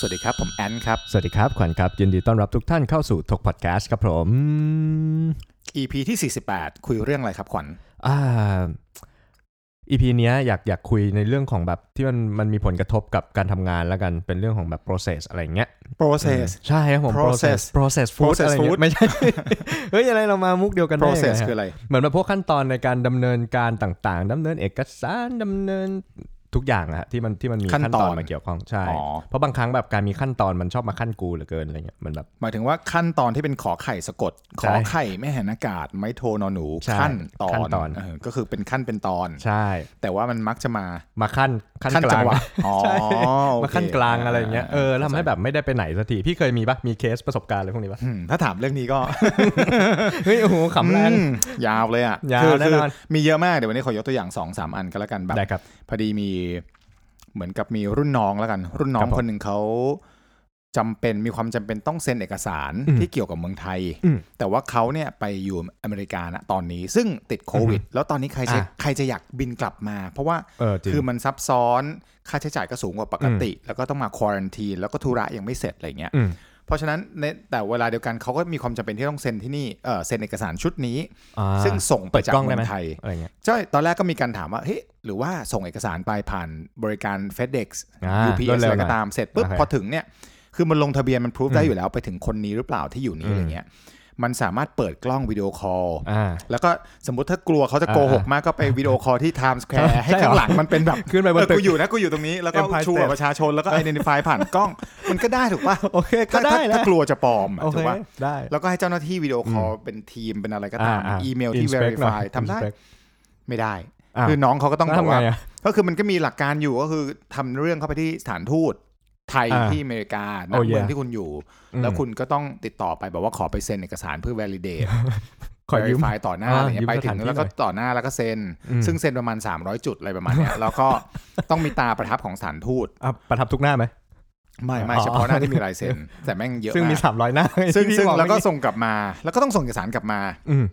สวัสดีครับ ผมแอนครับ สวัสดีครับขวัญครับ ยินดีต้อนรับทุกท่านเข้าสู่ถกพอดแคสต์ครับผม EP ที่ 48 คุยเรื่องอะไรครับขวัญอ่า EP เนี้ยอยากอยากคุยในเรื่องของแบบที่มันมันมีผลกระทบกับการทำงานแล้วกันเป็นเรื่องของแบบ process อะไรอย่างเงี้ย process ใช่ครับผม Process process food Process อะไรอย่างเงี้ food ยไม่ใช่เฮ้ยอะไรเรามามุกเดียวกันได้ไง process ฮะคืออะไร เหมือนแบบพวกขั้นตอนในการดำเนินการต่างๆดำเนินเอกสารดำเนิน ทุกอย่างอะฮะที่มันที่มันมีขั้นขั้นตตออนนมาเกี่ยวข้องใช่อ๋อเพราะบางครั้งแบบการมีขั้นตอนมันชอบมาขั้นกูเหลือเกินอะไรเงี้ยเหมือนแบบหมายถึงว่าขั้นตอนที่เป็นขอไข่สะกดขใช่อไข่ไม่หันอากาศไม่โทนอนหนูใช่ขั้นตอนขั้นตอนเก็คือเป็นขั้นเป็นตอนใช่ แต่ว่ามันมักจะมามาขั้นขั้นขั้นกจัลางงหวะอ๋อใช่โอเคมาขั้นกลางอะไรอย่างเงี้ยเออแล้วทำให้แบบไม่ได้ไปไหนสักทีพี่เคยมีปะมีเคสประสบการณ์อะไรพวกนี้ปะอืมถ้าถามเรื่องนี้ก็เฮ้ยโอ้โหขำแรงอืมยาวเลยอะยาวคือแน่นอนคือมีเยอะมากเดี๋ยววันนี้ขอยกตัวอย่าง2อสามอันก็แล้วกันแบบได้ครับพอดีมีเหมือนกับมีรุ่นน้องแล้วกัน รุ่นน้อคงรับผมคนหนึ่งเขาจำเป็นมีความจำเป็นต้องเซ็นเอกสารอืมที่เกี่ยวกับเมืองไทยอืมแต่ว่าเขาเนี่ยไปอยู่อเมริกานะตอนนี้ ซึ่งติดโควิด แล้วตอนนี้ใครจะอะใครจะอยากบินกลับมา เพราะว่าเออจริงคือมันซับซ้อนค่าใช้จ่ายก็สูงกว่าปกติ แล้วก็ต้องมาควอรันทีแล้วก็ธุระยังไม่เสร็จอะไรเงี้ยอืม เพราะฉะนั้นในแต่เวลาเดียวกันเขาก็มีความจำเป็นที่ต้องเซ็นที่นี่เออเซ็นเอกสารชุดนี้อ่าซึ่งส่งไปเปิดจากกล้องเมืได้อไหมงไทยอะไรเงี้ยใช่ตอนแรกก็มีการถามว่าเฮ้ยหรือว่าส่งเอกสารไปผ่านบริการ FedEx อ่า UPS รวดเร็วอะไรหน่ก็อยตามเสร็จปุ๊บโอเคพอถึงเนี่ยคือมันลงทะเบียนมันพิสูจน์ได้อืมอยู่แล้วไปถึงคนนี้หรือเปล่าที่อยู่นี้อืมอะไรเงี้ย มันสามารถเปิดกล้องวิดีโอคอลอ่าแล้วก็สมมติถ้ากลัวเขาจะโกหกอ่ามากก็ไปวิดีโอคอลที่ Times Square ให้ใช่เหรอข้างหลังมันเป็นแบบขึ้นไปบนเออตึกกูอยู่นะกูอยู่ตรงนี้ แล้วก็ Empire ชู State บัตรประชาชนแล้วก็ identify ผ่านกล้อง มันก็ได้ถูกป่ะโอเคก็ถ้าได้ถ้านะถ้ากลัวจะปลอมอะโอเคถูกป่ะได้แล้วก็ให้เจ้าหน้าที่วิดีโอคอลเป็นทีมเป็นอะไรก็ตามอ่าอีเมลที่ inspect หน่อย verify ทำได้ inspect ไม่ได้อ้าวคือน้องเขาก็ต้องแล้วบอกทำไงว่าอะก็คือมันก็มีหลักการอยู่ก็คือทำเรื่องเข้าไปที่สถานทูต ไทยอ่าที่อเมริกาณโอ้เมือง yeah ที่คุณอยู่อืมแล้วคุณก็ต้องติดต่อไปแบบว่าขอไปเซ็นเอกสารเพื่อ validate ขอยืม verify ต่อหน้าอ่าอะไรเงี้ยืยมไปถึสถางนที่แล้วก็หน่อยต่อหน้าแล้วก็เซ็นอืมซึ่งเซ็นประมาณ 300 จุดอะไรประมาณเนี้ยแล้วก็ต้องมีตาประทับของสถานทูตอะประทับทุกหน้าไหมไม่ไม่อ๋อเฉพาะหน้าที่มีลายเซ็นแต่แม่งเยอะซึ่งมีมากสามร้อยหน้าซึ่งที่ซึ่งบอกแล้วก็เมื่อส่งกลับมา แล้วก็ต้องส่งเอกสารกลับมาอืม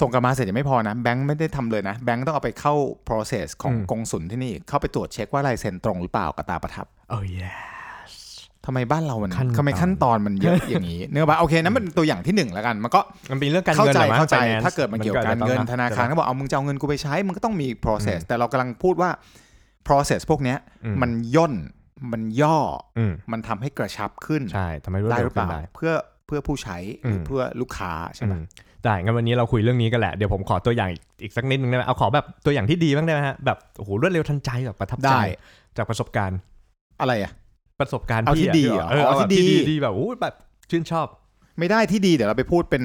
ส่งกลับมาเสร็จยังไม่พอนะแบงค์ไม่ได้ทำเลยนะแบงค์ต้องเอาไปเข้า process ของอืมกงสุลที่นี่เข้าไปตรวจเช็คว่าลายเซ็นตรงหรือเปล่ากับตาประทับโอ้ยทำไมบ้านเรามันขั้นตอนทำไมขั้นตอนมันเยอะอย่างนี้เนื้อปะโอเคนั้นมันตัวอย่างที่หนึ่งแล้วกัน มันก็มันเป็นเรื่องการเข้าเงินใจหรอมั้งเข้าใจ finance ถ้าเกิดมันเกี่ยวกับการเงินมัก็ธนาคารใช่ก็ปะบอกเอามึงจะเอาเงินกูไปใช้มึงก็ต้องมี process อืมแต่เรากำลังพูดว่า process พวกเนี้ยอืมมันย่นมันย่ออืมมันทำให้กระชับขึ้นใช่ทำให้รวดได้เร็หวรือเปขึ้นล่าได้เพื่อเพื่อผู้ใช้หรือมเพื่อลูกค้าใช่ไหมอืม ได้งั้นวันนี้เราคุยเรื่องนี้กันแหละ เดี๋ยวผมขอตัวอย่างอีกอีกสักนิดนึงได้ไหมเอาขอแบบตัวอย่างที่ดีบ้างได้ไหมฮะแบบโอ้โหรวดเร็วทันใจแบบประทับใจได้จากประสบการณ์ อะไรอะ ประสบการณ์เอาที่ะดีเหรอเออเอาเอาที่ที่ดีดีดีแบบโอ้แบบชื่นชอบ ไม่ได้ที่ดีเดี๋ยวเราไปพูดเป็น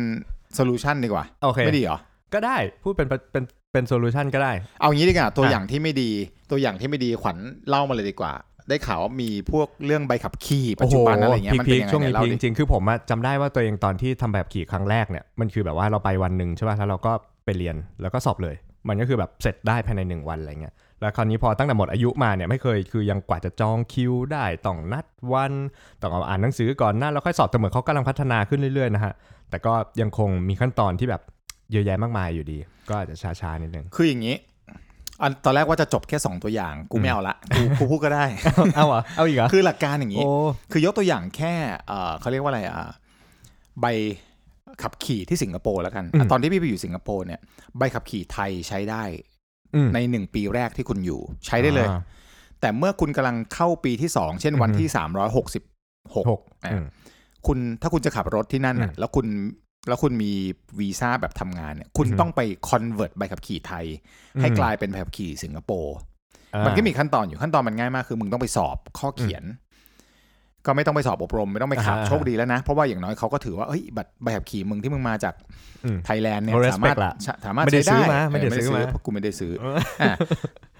โซลูชันดีกว่าโอเคไม่ดีเหรอก็ได้พูดเป็นเป็นเป็นโซลูชันก็ได้ เอางี้ดีกว่าตัวอะอย่างที่ไม่ดีตัวอย่างที่ไม่ดีขวัญเล่ามาเลยดีกว่า ได้ข่าวว่ามีพวกเรื่องใบขับขี่ปัจจุบันอะไรเงี้ยมันพีเป็นยังไงคช่วงนี้เนี่ยเล่าพีคดิจริงๆคือผมอะจำได้ว่าตัวเองตอนที่ทำแบบขี่ครั้งแรกเนี่ยมันคือแบบว่าเราไปวันหนึ่งใช่ป่ะแล้วเราก็ไปเรียนแล้วก็สอบเลย มันก็คือแบบเสร็จได้ภายในหนึ่งวันอะไรเงี้ยแล้วคราวนี้พอตั้งแต่หมดอายุมาเนี่ยไม่เคยคือยังกว่าจะจองคิวได้ต้องนัดวันต้องเอาอ่านหนังสือก่อนหน้าแล้วค่อยสอบแต่เหมือนเขากำลังพัฒนาขึ้นเรื่อยๆนะฮะแต่ก็ยังคงมีขั้นตอนที่แบบเยอะแยะมากมายอยู่ดี ก็อาจจะช้าๆนิดนึงคืออย่างนี้ อันตอนแรกว่าจะจบแค่ 2 ตัวอย่าง กูไม่เอาละกูกูพูดก็ได้ เอาเหรอเอาอีกเหรอคือหลักการอย่างนี้โอ้คือยกตัวอย่างแค่เอ่อเขาเรียกว่าอะไรอะใบขับขี่ที่สิงคโปร์แล้วกันอะตอนที่พี่ไปอยู่สิงคโปร์เนี่ยใบขับขี่ไทยใช้ได้อืมในหนึ่งปีแรกที่คุณอยู่ ใช้ได้เลยอ่าแต่เมื่อคุณกำลังเข้าปีที่สองเช่นวันที่สามร้อยหกสิบหกหกอืมคุณถ้าคุณจะขับรถที่นั่นน่ะอืมแล้วคุณ แล้วคุณมีวีซ่าแบบทำงานเนี่ย คุณอืมต้องไป convert ใบขับขี่ไทย ให้กลายเป็นใบขับขี่สิงคโปร์อ่ามันก็มีขั้นตอนอยู่ขั้นตอนมันง่ายมากคือมึงต้องไปสอบข้อเขียน ก็ไม่ต้องไปสอบอบรม ไม่ต้องไปขับอ่าโชคดีแล้วนะ เพราะว่าอย่างน้อยเขาก็ถือว่าเฮ้ยบัตรใบขับขี่มึงที่มึงมาจากอืมไทยแลนด์เนี่ยเขาสามารถ respect ละสามารถไม่ได้ใช้ซื้อได้มาไม่ได้เออซื้อมาเพราะกูไม่ได้ซื้ออะ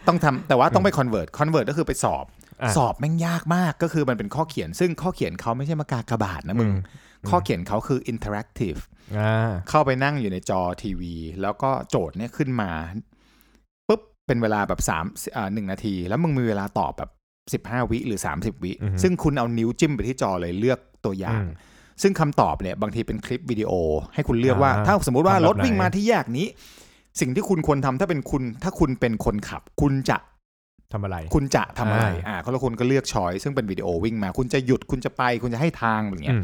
ต้องทำแต่ว่าต้องไป convert convert ก็คือไปสอบอะสอบแม่งยากมากก็คือมันเป็นข้อเขียน ซึ่งข้อเขียนเขาไม่ใช่มากากบาทนะมึงอืม ข้อเขียนเขาคือ interactive อ่าเข้าไปนั่งอยู่ในจอทีวี แล้วก็โจทย์เนี่ยขึ้นมาปุ๊บเป็นเวลาแบบสามอ่าหนึ่งนาที แล้วมึงมีเวลาตอบแบบสิบห้าวิหรือสามสิบวิอือฮึซึ่งคุณเอานิ้วจิ้มไปที่จอเลยเลือกตัวอย่างอืมซึ่งคำตอบเนี่ยบางทีเป็นคลิปวิดีโอ ให้คุณเลือกว่าอ่าถ้าสมมุติว่าทำแบบรถวิ่งไหนมาที่แยกนี้ สิ่งที่คุณควรทำถ้าเป็นคุณ ถ้าคุณเป็นคนขับ คุณจะทำอะไร คุณจะทำอะไรอ่าอ่าเขาแล้วคุณก็เลือกชอยซึ่งเป็นวิดีโอวิ่งมา คุณจะหยุดคุณจะไป คุณจะให้ทางอย่างเงี้อืยม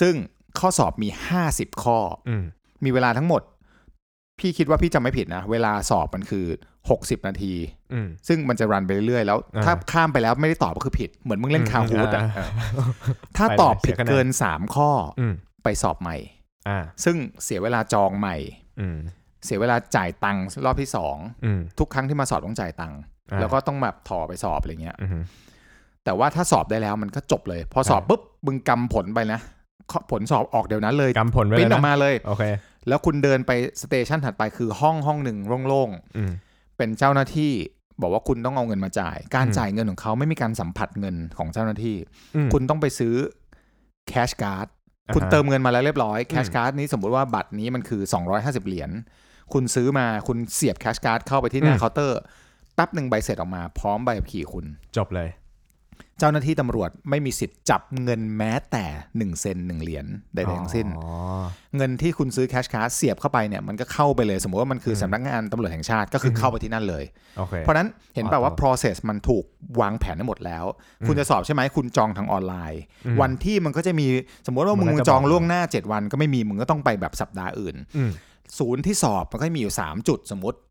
ซึ่งข้อสอบมี 50 ข้ออืมมีเวลาทั้งหมด พี่คิดว่าพี่จำไม่ผิดนะ เวลาสอบมันคือ 60 นาที อืม ซึ่งมันจะรันไปเรื่อยๆ แล้ว อ่าถ้าข้ามไปแล้วไม่ได้ตอบก็คือผิด เหมือนมึงเล่นอืมคาฮูดอะอ่าเออถ้าไปเลยตอบผิดเสียคะแนนเกิน 3 ข้ออืม ไปสอบใหม่ อ่า ซึ่งเสียเวลาจองใหม่ อืม เสียเวลาจ่ายตังค์รอบที่สองอืม ทุกครั้งที่มาสอบต้องจ่ายตังค์อ่า แล้วก็ต้องแบบถอไปสอบอะไรเงี้ย อืม แต่ว่าถ้าสอบได้แล้วมันก็จบเลย พอสอบอ่าปุ๊บมึงกำผลไปนะข้อ ผลสอบออกเดี๋ยวนั้นเลยกำผลไว้ปริ้เลยนออกนะมาเลยโอเค แล้วคุณเดินไปสเตชันถัดไปคือห้องห้องหนึ่งโล่งอืมๆเป็นเจ้าหน้าที่บอกว่าคุณต้องเอาเงินมาจ่าย การอืมจ่ายเงินของเขาไม่มีการสัมผัสเงินของเจ้าหน้าที่อืมคุณต้องไปซื้อcash card อ่าฮะคุณเติมเงินมาแล้วเรียบร้อย cash อืม card นี้สมมุติว่าบัตรนี้มันคือ 250 เหรียญคุณซื้อมาคุณเสียบ cash card เข้าไปที่หน้าอืมเคาน์เตอร์แป๊บหนึ่งใบเสร็จออกมา พร้อมใบขับขี่คุณ จบเลย เจ้าหน้าที่ตำรวจไม่มีสิทธิ์จับเงินแม้แต่1เซนต์หนึ่งเหรียญใดๆทั้งสิ้นอ๋อเงินที่คุณซื้อ cash card เสียบเข้าไปเนี่ยมันก็เข้าไปเลย สมมติว่ามันคือมสำนักงานตำรวจแห่งชาติก็คือเข้าไปที่นั่นเลยโอเคเพราะฉะนั้นเห็นป่าว่าอ๋อ process มันถูกวางแผนทั้งหมดแล้ว คุณจะสอบใช่ไหมคุณจองทางออนไลน์อืมวันที่มันก็จะมีสมมติว่ามัมึนงก็จะจองบอกล่วงหน้า 7 วันก็ไม่มีมึงก็ต้องไปแบบสัปดาห์อื่นอืมศูนย์ที่สอบมันก็มีอยู่ 3 จุดสมมติอืม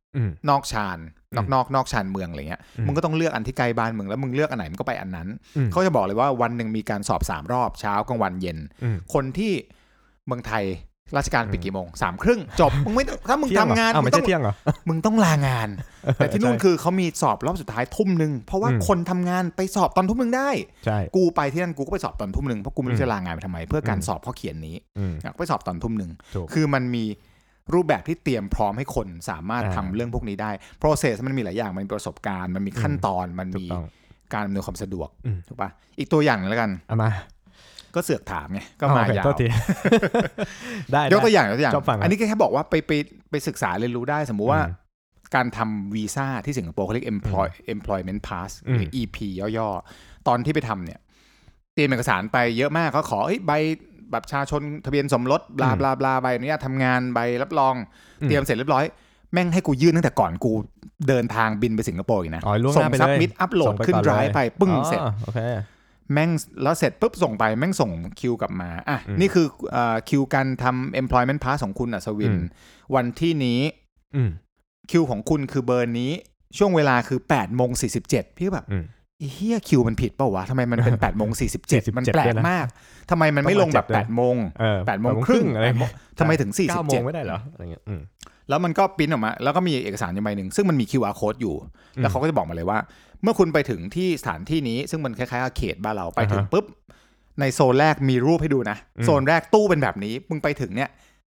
นอกชานนอกอืมนอกนอกชานเมืองอะไรเงี้ยอืมมึงก็ต้องเลือกอันที่ใกล้บ้านมึงแล้วมึงเลือกอันไหนมึงก็ไปอันนั้นอืมเขาจะบอกเลยว่าวันหนึ่งมีการสอบสามรอบเช้ากลางวันเย็นอืมคนที่เมืองไทยราชการปิดอืมกี่โมงสามครึ่งจบมึงไม่ถ้ามึงเที่ยทำเหรองานอ้าวมึไม่งต้ใช่องเที่ยงเหรอมึงต้องลางาน แต่ที่นู่นใช่คือเขามีสอบรอบสุดท้ายทุ่มหนึ่งเพราะว่าอืมคนทำงานไปสอบตอนทุ่มหนึ่งได้ใช่กูไปที่นั่นกูก็ไปสอบตอนทุ่มหนึ่งเพราะกูไม่อืรู้มจะลางานไปทำไม เพื่อการอืมสอบข้อเขียนนี้อืมอยากไปสอบตอนทุ่มหนึ่งถูกคือมันมี รูปแบบที่เตรียมพร้อมให้คนสามารถอ่าทำเรื่องพวกนี้ได้ process มันมีหลายอย่างมันมีประสบการณ์มันมีขั้นตอนมันถูกมีต้องการอำนวยความสะดวกอืมถูกปะอีกตัวอย่างหนึ่งแล้วกันเอามาก็เสือกถามไงก็มาโอเคยาวโทษทีได้ยกตัวได้อย่างยกตัวอย่างชอบฟังครับอันนี้ก็แค่บอกว่าไปไปไปศึกษาเรียนรู้ได้สมมุติว่าอืมการทำวีซ่าที่สิงคโปร์เขาเรียก employ employment pass อืมหรือ EP ย่อๆ ตอนที่ไปทำเนี่ย เตรียมเอกสารไปเยอะมากเขาขอเอ้ยใบ แบบประชาชนทะเบียนสมรสบลาบลาบลาใบอนุญาตทำงานใบรับรองอืมเตรียมเสร็จเรียบร้อย แม่งให้กูยื่นตั้งแต่ก่อนกูเดินทางบินไปสิงคโปร์อีกนะอ๋อล่วงหส่งน้าไปเลยซับมิดอัพโหลส่ดงไปขึ้นก่อนไดรฟ์เลยไปปึ้งอ๋อเสร็จโอเคแม่งแล้วเสร็จปุ๊บส่งไปแม่งส่งคิวกลับมาอะอืมนี่คือเอ่อคิวการทำ employment pass ของคุณอัศวินอืมวันที่นี้อืมคิวของคุณคือเบอร์นี้ช่วงเวลาคือ8ปดโมงสีพี่ก็แบบอืมไอ้ เฮียคิวมันผิดเปล่าวะทำไมมันเป็น8ปดโมงสีมันแปลด้วยกนะมากทำไมมันไม่ลงแบบต้องมาเจ็ดด้วย8ปดโมงเออแปดโมงครึ่งอะไรแปดโมงทำไมถึงเก้าโมง47ไม่ได้เหรออะไรเงี้ยอืมแล้วมันก็ปริ้นออกมา แล้วก็มีเอกสารอยู่ใบหนึ่งซึ่งมันมี QR code อยู่อืมแล้วเขาก็จะบอกมาเลยว่า เมื่อคุณไปถึงที่สถานที่นี้ ซึ่งมันคล้ายๆกับเขตบ้านเราไปถึงอ่าฮะปุ๊บในโซนแรกมีรูปให้ดูนะอืมโซนแรกตู้เป็นแบบนี้มึงไปถึงเนี่ย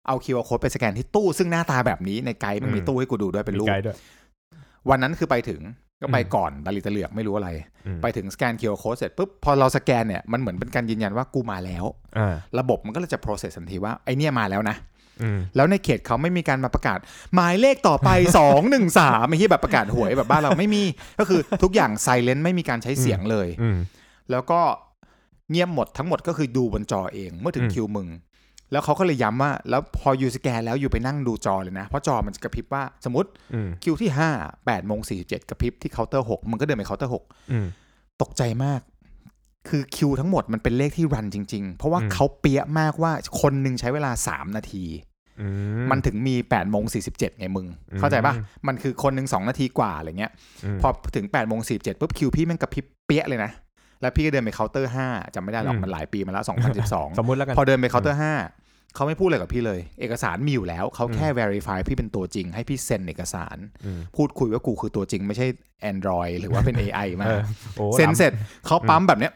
เอา QR code ไปสแกนที่ตู้ซึ่งหน้าตาแบบนี้ในไกด์มันมีอืมตู้ให้กูดูด้วยเป็นรูมีปไกด์ด้วยวันนั้นคือไปถึง ก็ไปอืมก่อนตาลิตะเหลือกไม่รู้อะไรอืมไปถึงสแกน QR code เสร็จปุ๊บพอเราสแกนเนี่ยมันเหมือนเป็นการยืนยันว่ากูมาแล้วอ่าระบบมันก็เลยจะ process ทันทีว่าไอเนี่ยมาแล้วนะอืมแล้วในเขตเขาไม่มีการมาประกาศ หมายเลขต่อไป 2 1 3ไม่ใช่แบบประกาศหวยแบบบ้านเราไม่มี ก็คือทุกอย่าง silent ไม่มีการใช้เสียงเลยอืมแล้วก็เงียบหมดทั้งหมดก็คือดูบนจอเอง เมื่อถึงอืมคิวมึง แล้วเขาก็เลยย้ำว่า แล้วพอ you สแกนแล้ว you ไปนั่งดูจอเลยนะ เพราะจอมันจะกระพริบว่าสมมติอืมคิวที่5 8โมง47กระพริบที่เคาน์เตอร์6มึงก็เดินไปเคาน์เตอร์อืม6ตกใจมาก คือคิวทั้งหมดมันเป็นเลขที่ run จริง ๆ เพราะว่าอืมเขาเปียะมากว่าคนหนึ่งใช้เวลา3นาทีอืมันถึงมี8ปดโมงสีไงมึงอืมเข้าใจปะมันคือคนหนึ่งสองนาทีกว่าอะไรเงี้ยมพอถึง8ปดโมงสีปุ๊บคิวพี่แม่งกระพริบเปี้ยเลยนะ แล้วพี่ก็เดินไปเคาน์เตอร์ห้าจำไม่ได้หรอกอืมมันหลายปีมาแล้วส2012มมุติแล้วกัน พอเดินไปเคาน์เตอร์ห้า เขาไม่พูดอะไรกับพี่เลย เอกสารมีอยู่แล้ว เขาแค่ verify พี่เป็นตัวจริง ให้พี่เซ็นเอกสาร พูดคุยว่ากูคือตัวจริง ไม่ใช่ Android หรือว่าเป็น AI มาเซ็นเสร็จเขาปั๊มแบบเนี้ย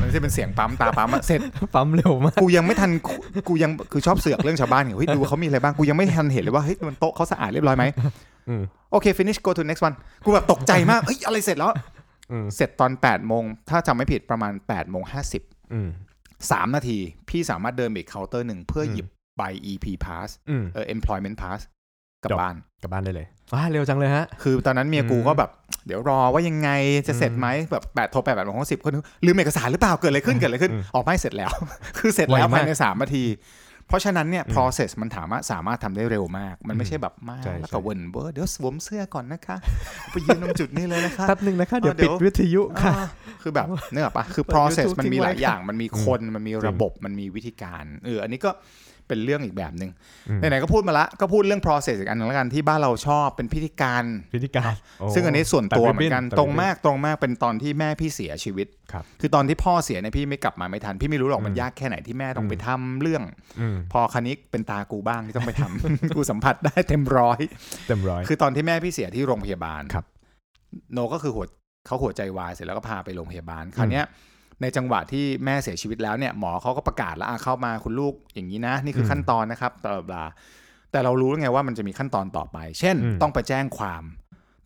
มันจะเป็นเสียงปั๊มตาปั๊มเสร็จปั๊มเร็วมากกูยังไม่ทันกูยังคือชอบเสือกเรื่องชาวบ้านเฮ้ยดูเขามีอะไรบ้างกูยังไม่ทันเห็นเลยว่าเฮ้ยมันโต๊ะเขาสะอาดเรียบร้อยไหมโอเค finish go to next one กูแบบตกใจมากเฮ้ยอะไรเสร็จแล้วเสร็จตอนแปดโมงถ้าจำไม่ผิดประมาณแปดโมงห้าสิบ อืมสามนาที พี่สามารถเดินไปอีกเคาน์เตอร์หนึ่งเพื่อหยิบใบ EP pass อืมเออ employment pass กลับจบบ้านกลับบ้านได้เลยว้าเร็วจังเลยฮะ คือตอนนั้นเมียกูอืมก็แบบ เดี๋ยวรอว่ายังไงจะเสร็จไหมแบบแปดโทรแปดแปดของสิบคนลืมเอกสารหรือเปล่าเกิดอะไรขึ้นเกิดอะไรขึ้นอืมออกไม่เสร็จแล้ว คือเสร็จแล้วไวมากภายในสามนาที เพราะฉะนั้นเนี่ยอืม process มันถามารถสามารถทำได้เร็วมาก มันไม่ใช่แบบมาใช่แล้วใช่ก็เวินเวอร์เดี๋ยวสวมเสื้อก่อนนะคะ ไปยืนตรงจุดนี้เลยนะคะแป๊บหนึ่งนะคะ เดี๋ยวเดี๋ปิยวดวิทยุค่ะอ่าคือแบบเนื้ออกปะคือเปิด process YouTube มันมีหลายทิ้งไว้อย่างมันมีคนมันมีระบบมันมีวิธีการเอออันนี้ก็ เป็นเรื่องอีกแบบหนึ่งอืมไหนๆก็พูดมาละก็พูดเรื่อง process อีกอันหนึงแล้วกันที่บ้านเราชอบเป็นพิธีการพิธีการ ซึ่งอันนี้ส่วนตัวตัดเหมือนกันตัดตรงมากตรงมากเป็นตอนที่แม่พี่เสียชีวิตครับคือตอนที่พ่อเสียเนี่ยพี่ไม่กลับมาไม่ทัน พี่ไม่รู้หรอกมันอืมยากแค่ไหนที่แม่ต้องอืมไปทำเรื่องอืมพอคันนี้เป็นตากูบ้างที่ต้องไปทำกูสัมผัสได้เต็มร้อยเต็มร้อย คือตอนที่แม่พี่เสียที่โรงพยาบาลครับ โนก็คือหัวเขาหัวใจวายเสร็จแล้วก็พาไปโรงพยาบาลคราวเนี้ย ในจังหวะที่แม่เสียชีวิตแล้วเนี่ยหมอเขาก็ประกาศแล้วอะเข้ามาคุณลูกอย่างนี้นะ นี่คืออมขั้นตอนนะครับบลาบลาแต่เรารู้ไงว่ามันจะมีขั้นตอนต่อไป เช่นอืมต้องไปแจ้งความ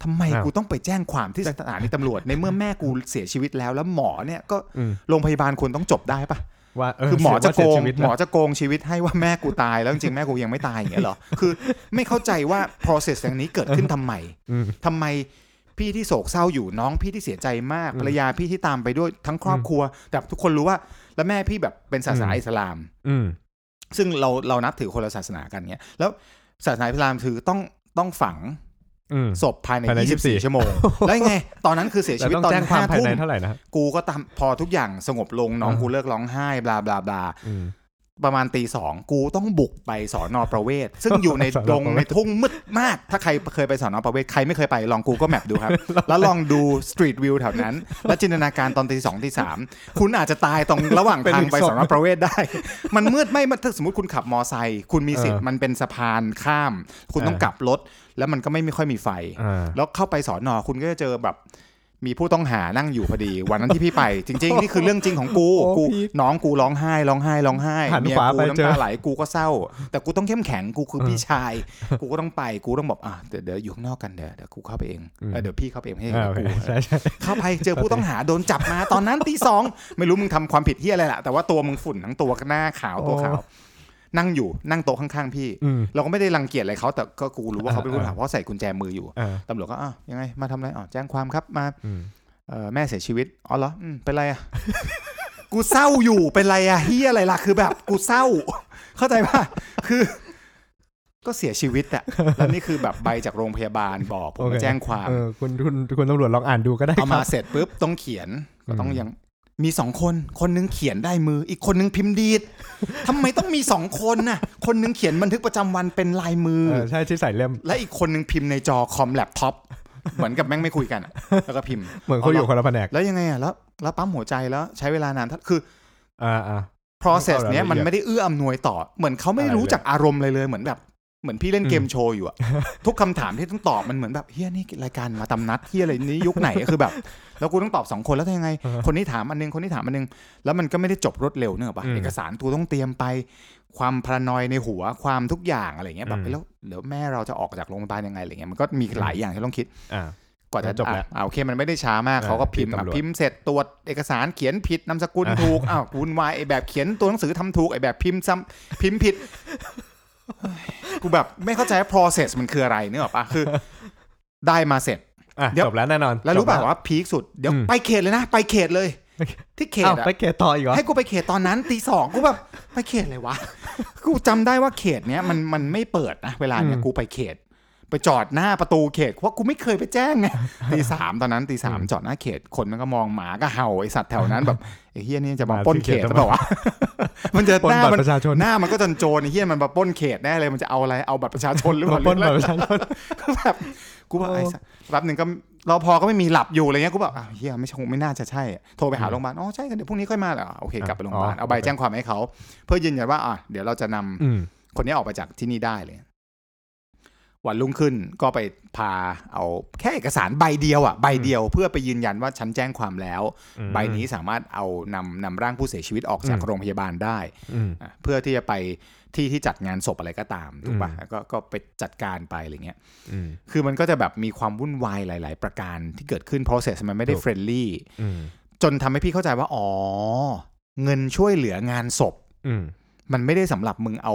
ทำไมอ้าวกูต้องไปแจ้งความที่สถานีตำรวจ ในเมื่อแม่กูเสียชีวิตแล้ว แล้วหมอเนี่ยก็อืมโรงพยาบาลควรต้องจบได้ปะว่าเคือหมอจะโกเสียงชีวิตนหมอจะโกงชีวิตให้ว่าแม่กูตายแล้วจริงๆแม่กูยังไม่ตายอย่างเงี้ยเหรอคือไม่เข้าใจว่า process อย่างนี้เกิดขึ้นทำไมอืมทำไม พี่ที่โศกเศร้าอยู่น้องพี่ที่เสียใจมากอืมภรรยาพี่ที่ตามไปด้วยทั้งครอบครัว แต่ทุกคนรู้ว่าแล้วแม่พี่แบบเป็นศาสนาอืมอิสลาม อืมซึ่งเราเรานับถือคนละศาสนากันเงี้ยแล้วศาสนาอิสลามคือต้องต้องฝังอืมศพภายในภายใน24 24 ชั่วโมง แล้วยังไง ตอนนั้นคือเสียแล้วชีวิตต้องตอนแจ้งความห้าภายทุ่ในมเท่าไหร่นะกูก็ตามพอทุกอย่างสงบลงน้องอ่ากูเลิกร้องไห้บลาบลาบลาอืม ประมาณตีสองกูต้องบุกไปสอนอประเวศ ซึ่งอยู่ในสอนอดงประเวศในทุ่งมืดมาก ถ้าใครเคยไปสอนอประเวศ ใครไม่เคยไปลองกูก็แมปดูครับ แล้วลองดูสตรีทวิวแถวนั้น แล้วจินตนาการตอนตีสองตีสามคุณอาจจะตายตรงระหว่างทางไปสอนอประเวศได้ มันมืดไม่มันถ้าสมมติคุณขับมอไซค์คุณมีสิทธิ์มันเป็นสะพานข้าม คุณต้องกลับรถแล้วมันก็ไม่ไม่ค่อยมีไฟอ่าแล้วเข้าไปสอนอคุณก็จะเจอแบบ มีผู้ต้องหานั่งอยู่พอดี วันนั้นที่พี่ไปจริง ๆ นี่คือเรื่องจริงของกูโอ้กูพี่น้องกูร้องไห้ร้องไห้ร้องไห้หันเมียขวากูไปเจอน้ำตาไหลกูก็เศร้า แต่กูต้องเข้มแข็งกูคือพี่ชาย กูก็ต้องไปกูต้องบอกอะเดี๋ยวเดี๋ยวอยู่ข้างนอกกันเดี๋ยวเดี๋ยวกูเข้าไปเองเออเดี๋ยวพี่เข้าไปเองให้อ่าโอกูเคใช่ใช่เข้าไปเจอผู้ต้องหาโดนจับมาตอนนั้นตีสองไม่รู้มึงทำความผิดที่อะไรแหละแต่ว่าตัวมึงฝุ่นทั้งตัวหน้าขาวตัวขาว นั่งอยู่นั่งโต๊ะข้างๆพี่อืมเราก็ไม่ได้รังเกียจอะไรเขาแต่ก็กูรู้ว่าเขาเป็นผู้ต้องหาอ่าเพราะใส่กุญแจมืออยู่อ่าตำรวจก็อะยังไงมาทำอะไรอ๋อแจ้งความครับมาอืมเอ่อแม่เสียชีวิตอ๋อเหรออืมเป็นไรอะกูเศร้าอยู่เป็นไรอะเหี้ยอะไรล่ะคือแบบ กูเศร้า เข้าใจป่ะคือ ก็เสียชีวิตอะแล้วนี่คือแบบใบจากโรงพยาบาลบอกผมโอเคมาแจ้งความเออคุณคุณคุณตำรวจลองอ่านดูก็ได้เอาคมารับเสร็จปุ๊บต้องเขียนก็ต้องอืมยัง มีสองคน คนนึงเขียนได้มือ อีกคนนึงพิมพ์ดีดทำไมต้องมีสองคนน่ะ คนนึงเขียนบันทึกประจำวันเป็นลายมือเออใช่ที่ใส่เล่ม และอีกคนนึงพิมพ์ในจอคอมแล็ปท็อปเหมือนกับแม่งไม่คุยกันอะแล้วก็พิมพ์ เหมือนเขาอยู่คนละแผนกแล้วยังไงอะแล้วแล้วปั๊มหัวใจแล้วใช้เวลานานเท่าคืออ่าอ่า process เอารายละเอียดเนี้ยมันไม่ได้เอื้ออำนวยต่อ เหมือนเขาไม่อะไรรู้เลยจักอารมณ์เลยเลยเหมือนแบบ เหมือนพี่เล่นเกมโชว์อยู่อะทุกคำถามที่ต้องตอบมันเหมือนแบบเฮียนี่รายการมาตำนัดเฮียอะไรนี้ยุคไหนอะคือแบบ แล้วกูต้องตอบสองคนแล้วทำยังไง คนนี้ถามอันนึงคนนี้ถามอันนึง แล้วมันก็ไม่ได้จบรวดเร็วเนอะปะอืมเอกสารตัวต้องเตรียมไป ความพารานอยในหัวความทุกอย่างอะไรเงี้ยแบบอืมเอ้ยแล้วเดี๋ยวแม่เราจะออกจากโรงพยาบาลยังไงอะไรเงี้ยมันก็มีหลายอย่างที่ต้องคิดอ่ากว่าจะจบแล้วอะอ่าโอเคมันไม่ได้ช้ามากอ่าเขาก็พิมพ์ติดอะตำรวจพิมพ์เสร็จตรวจเอกสารเขียนผิดนามสกุลอ่าถูกอ้าววุ่นวายไอแบบเขียนตัวหนังสือทำถูกไอแบบพิมพ์ซ้ำพิมพ์ผิดเฮ้ย กูแบบไม่เข้าใจว่า process มันคืออะไรเนกอะปะคือ ได้มาเสร็จ อะเดี๋ยว จบแล้วแน่นอนแล้วรู้จบเปล่าว่าพีคสุดเดี๋ยวอืม ไปเขตเลยนะ ไปเขตเลย ที่เขตอ้าวอะ ไปเกตต่ออีกเหรอให้กูไปเขตตอนนั้นตีสองกูแบบไปเขตเลยวะ กูจำได้ว่าเขตเนี้ยมันมันไม่เปิดนะเวลาเนี้ยอืมกูไปเขต ไปจอดหน้าประตูเขตเพราะกูไม่เคยไปแจ้งไงตีสามตอนนั้นตีสามอืมจอดหน้าเขตคนมันก็มองหมาก็เห่าไอสัตว์แถวนั้นแบบ ไอ้เฮียนี่จะมามาปล้นที่เขเขตตหรือเปล่าวะมันจะปล้นหน้าบัตมันรประชาชนหน้ามันก็จนโจรไอ้เฮียมันมาปล้นเขตแน่เลยมันจะเอาอะไรเอาบัตรประชาชนหรือเปล่าปล้นหรือบัตอะไรรประชาชนก็แบบกูว่าไอ้สัสแป๊บหนึ่งก็รอพอก็ไม่มีหลับอยู่อะไรเงี้ยกูแบบอ้าวเฮียไม่คงไม่น่าจะใช่โทรไปหาโรงพยาบาลอ๋อใช่กันเดี๋ยวพรุ่งนี้ค่อยมาเหรอโอเคกลับไปโรงพยาบาลอ๋อเอาใบแจ้งความให้เขาเพื่อยืนยันว่าอะเดี๋ยวเราจะนำอืมคนนี้ออกไปจากที่นี่ได้เลย วันรุ่งขึ้นก็ไปพาเอาแค่เอกสารใบเดียวอะใบเดียวเพื่อไปยืนยันว่าฉันแจ้งความแล้วอืมใบนี้สามารถเอานำนำร่างผู้เสียชีวิตออกจากอืมโรงพยาบาลได้อืมอะเพื่อที่จะไปที่ที่จัดงานศพอะไรก็ตามถูกปะอืมก็ก็ไปจัดการไปอะไรเงี้ยอืมคือมันก็จะแบบมีความวุ่นวายหลาย ๆ ประการที่เกิดขึ้น process มันไม่ได้ถูก friendlyอืมจนทำให้พี่เข้าใจว่าอ๋อเงินช่วยเหลืองานศพอืมมันไม่ได้สำหรับมึงเอา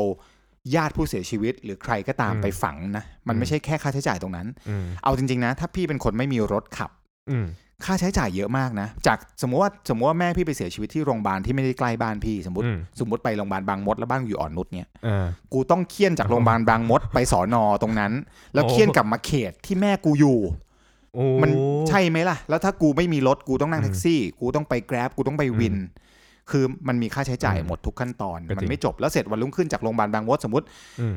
ญาติผู้เสียชีวิต หรือใครก็ตามอืมไปฝังนะมันอืมไม่ใช่แค่ค่าใช้จ่ายตรงนั้นอืมเอาจริง ๆ นะ ถ้าพี่เป็นคนไม่มีรถขับอืมค่าใช้จ่ายเยอะมากนะ จากสมมติว่าสมมติว่าแม่พี่ไปเสียชีวิตที่โรงพยาบาลที่ไม่ได้ใกล้บ้านพี่สมมติอืมสมมติไปโรงพยาบาลบางมดแล้วบ้านอยู่อ่อนนุชเนี่ยอ่ากูต้องเคี่ยนจากโรงพยาบาลบางมดไปสอนอตรงนั้น แล้วเคี่ยนกลับมาเขตที่แม่กูอยู่โอ้มันใช่ไหมล่ะ แล้วถ้ากูไม่มีรถกูต้องนั่งอืมแท็กซี่ กูต้องไปแกร็บกูต้องไปวิน คือมันมีค่าใช้จ่ายอืมหมดทุกขั้นตอนก็จริงมันไม่จบแล้วเสร็จวันรุ่งขึ้นจากโรงพยาบาลบางมดสมมติอืม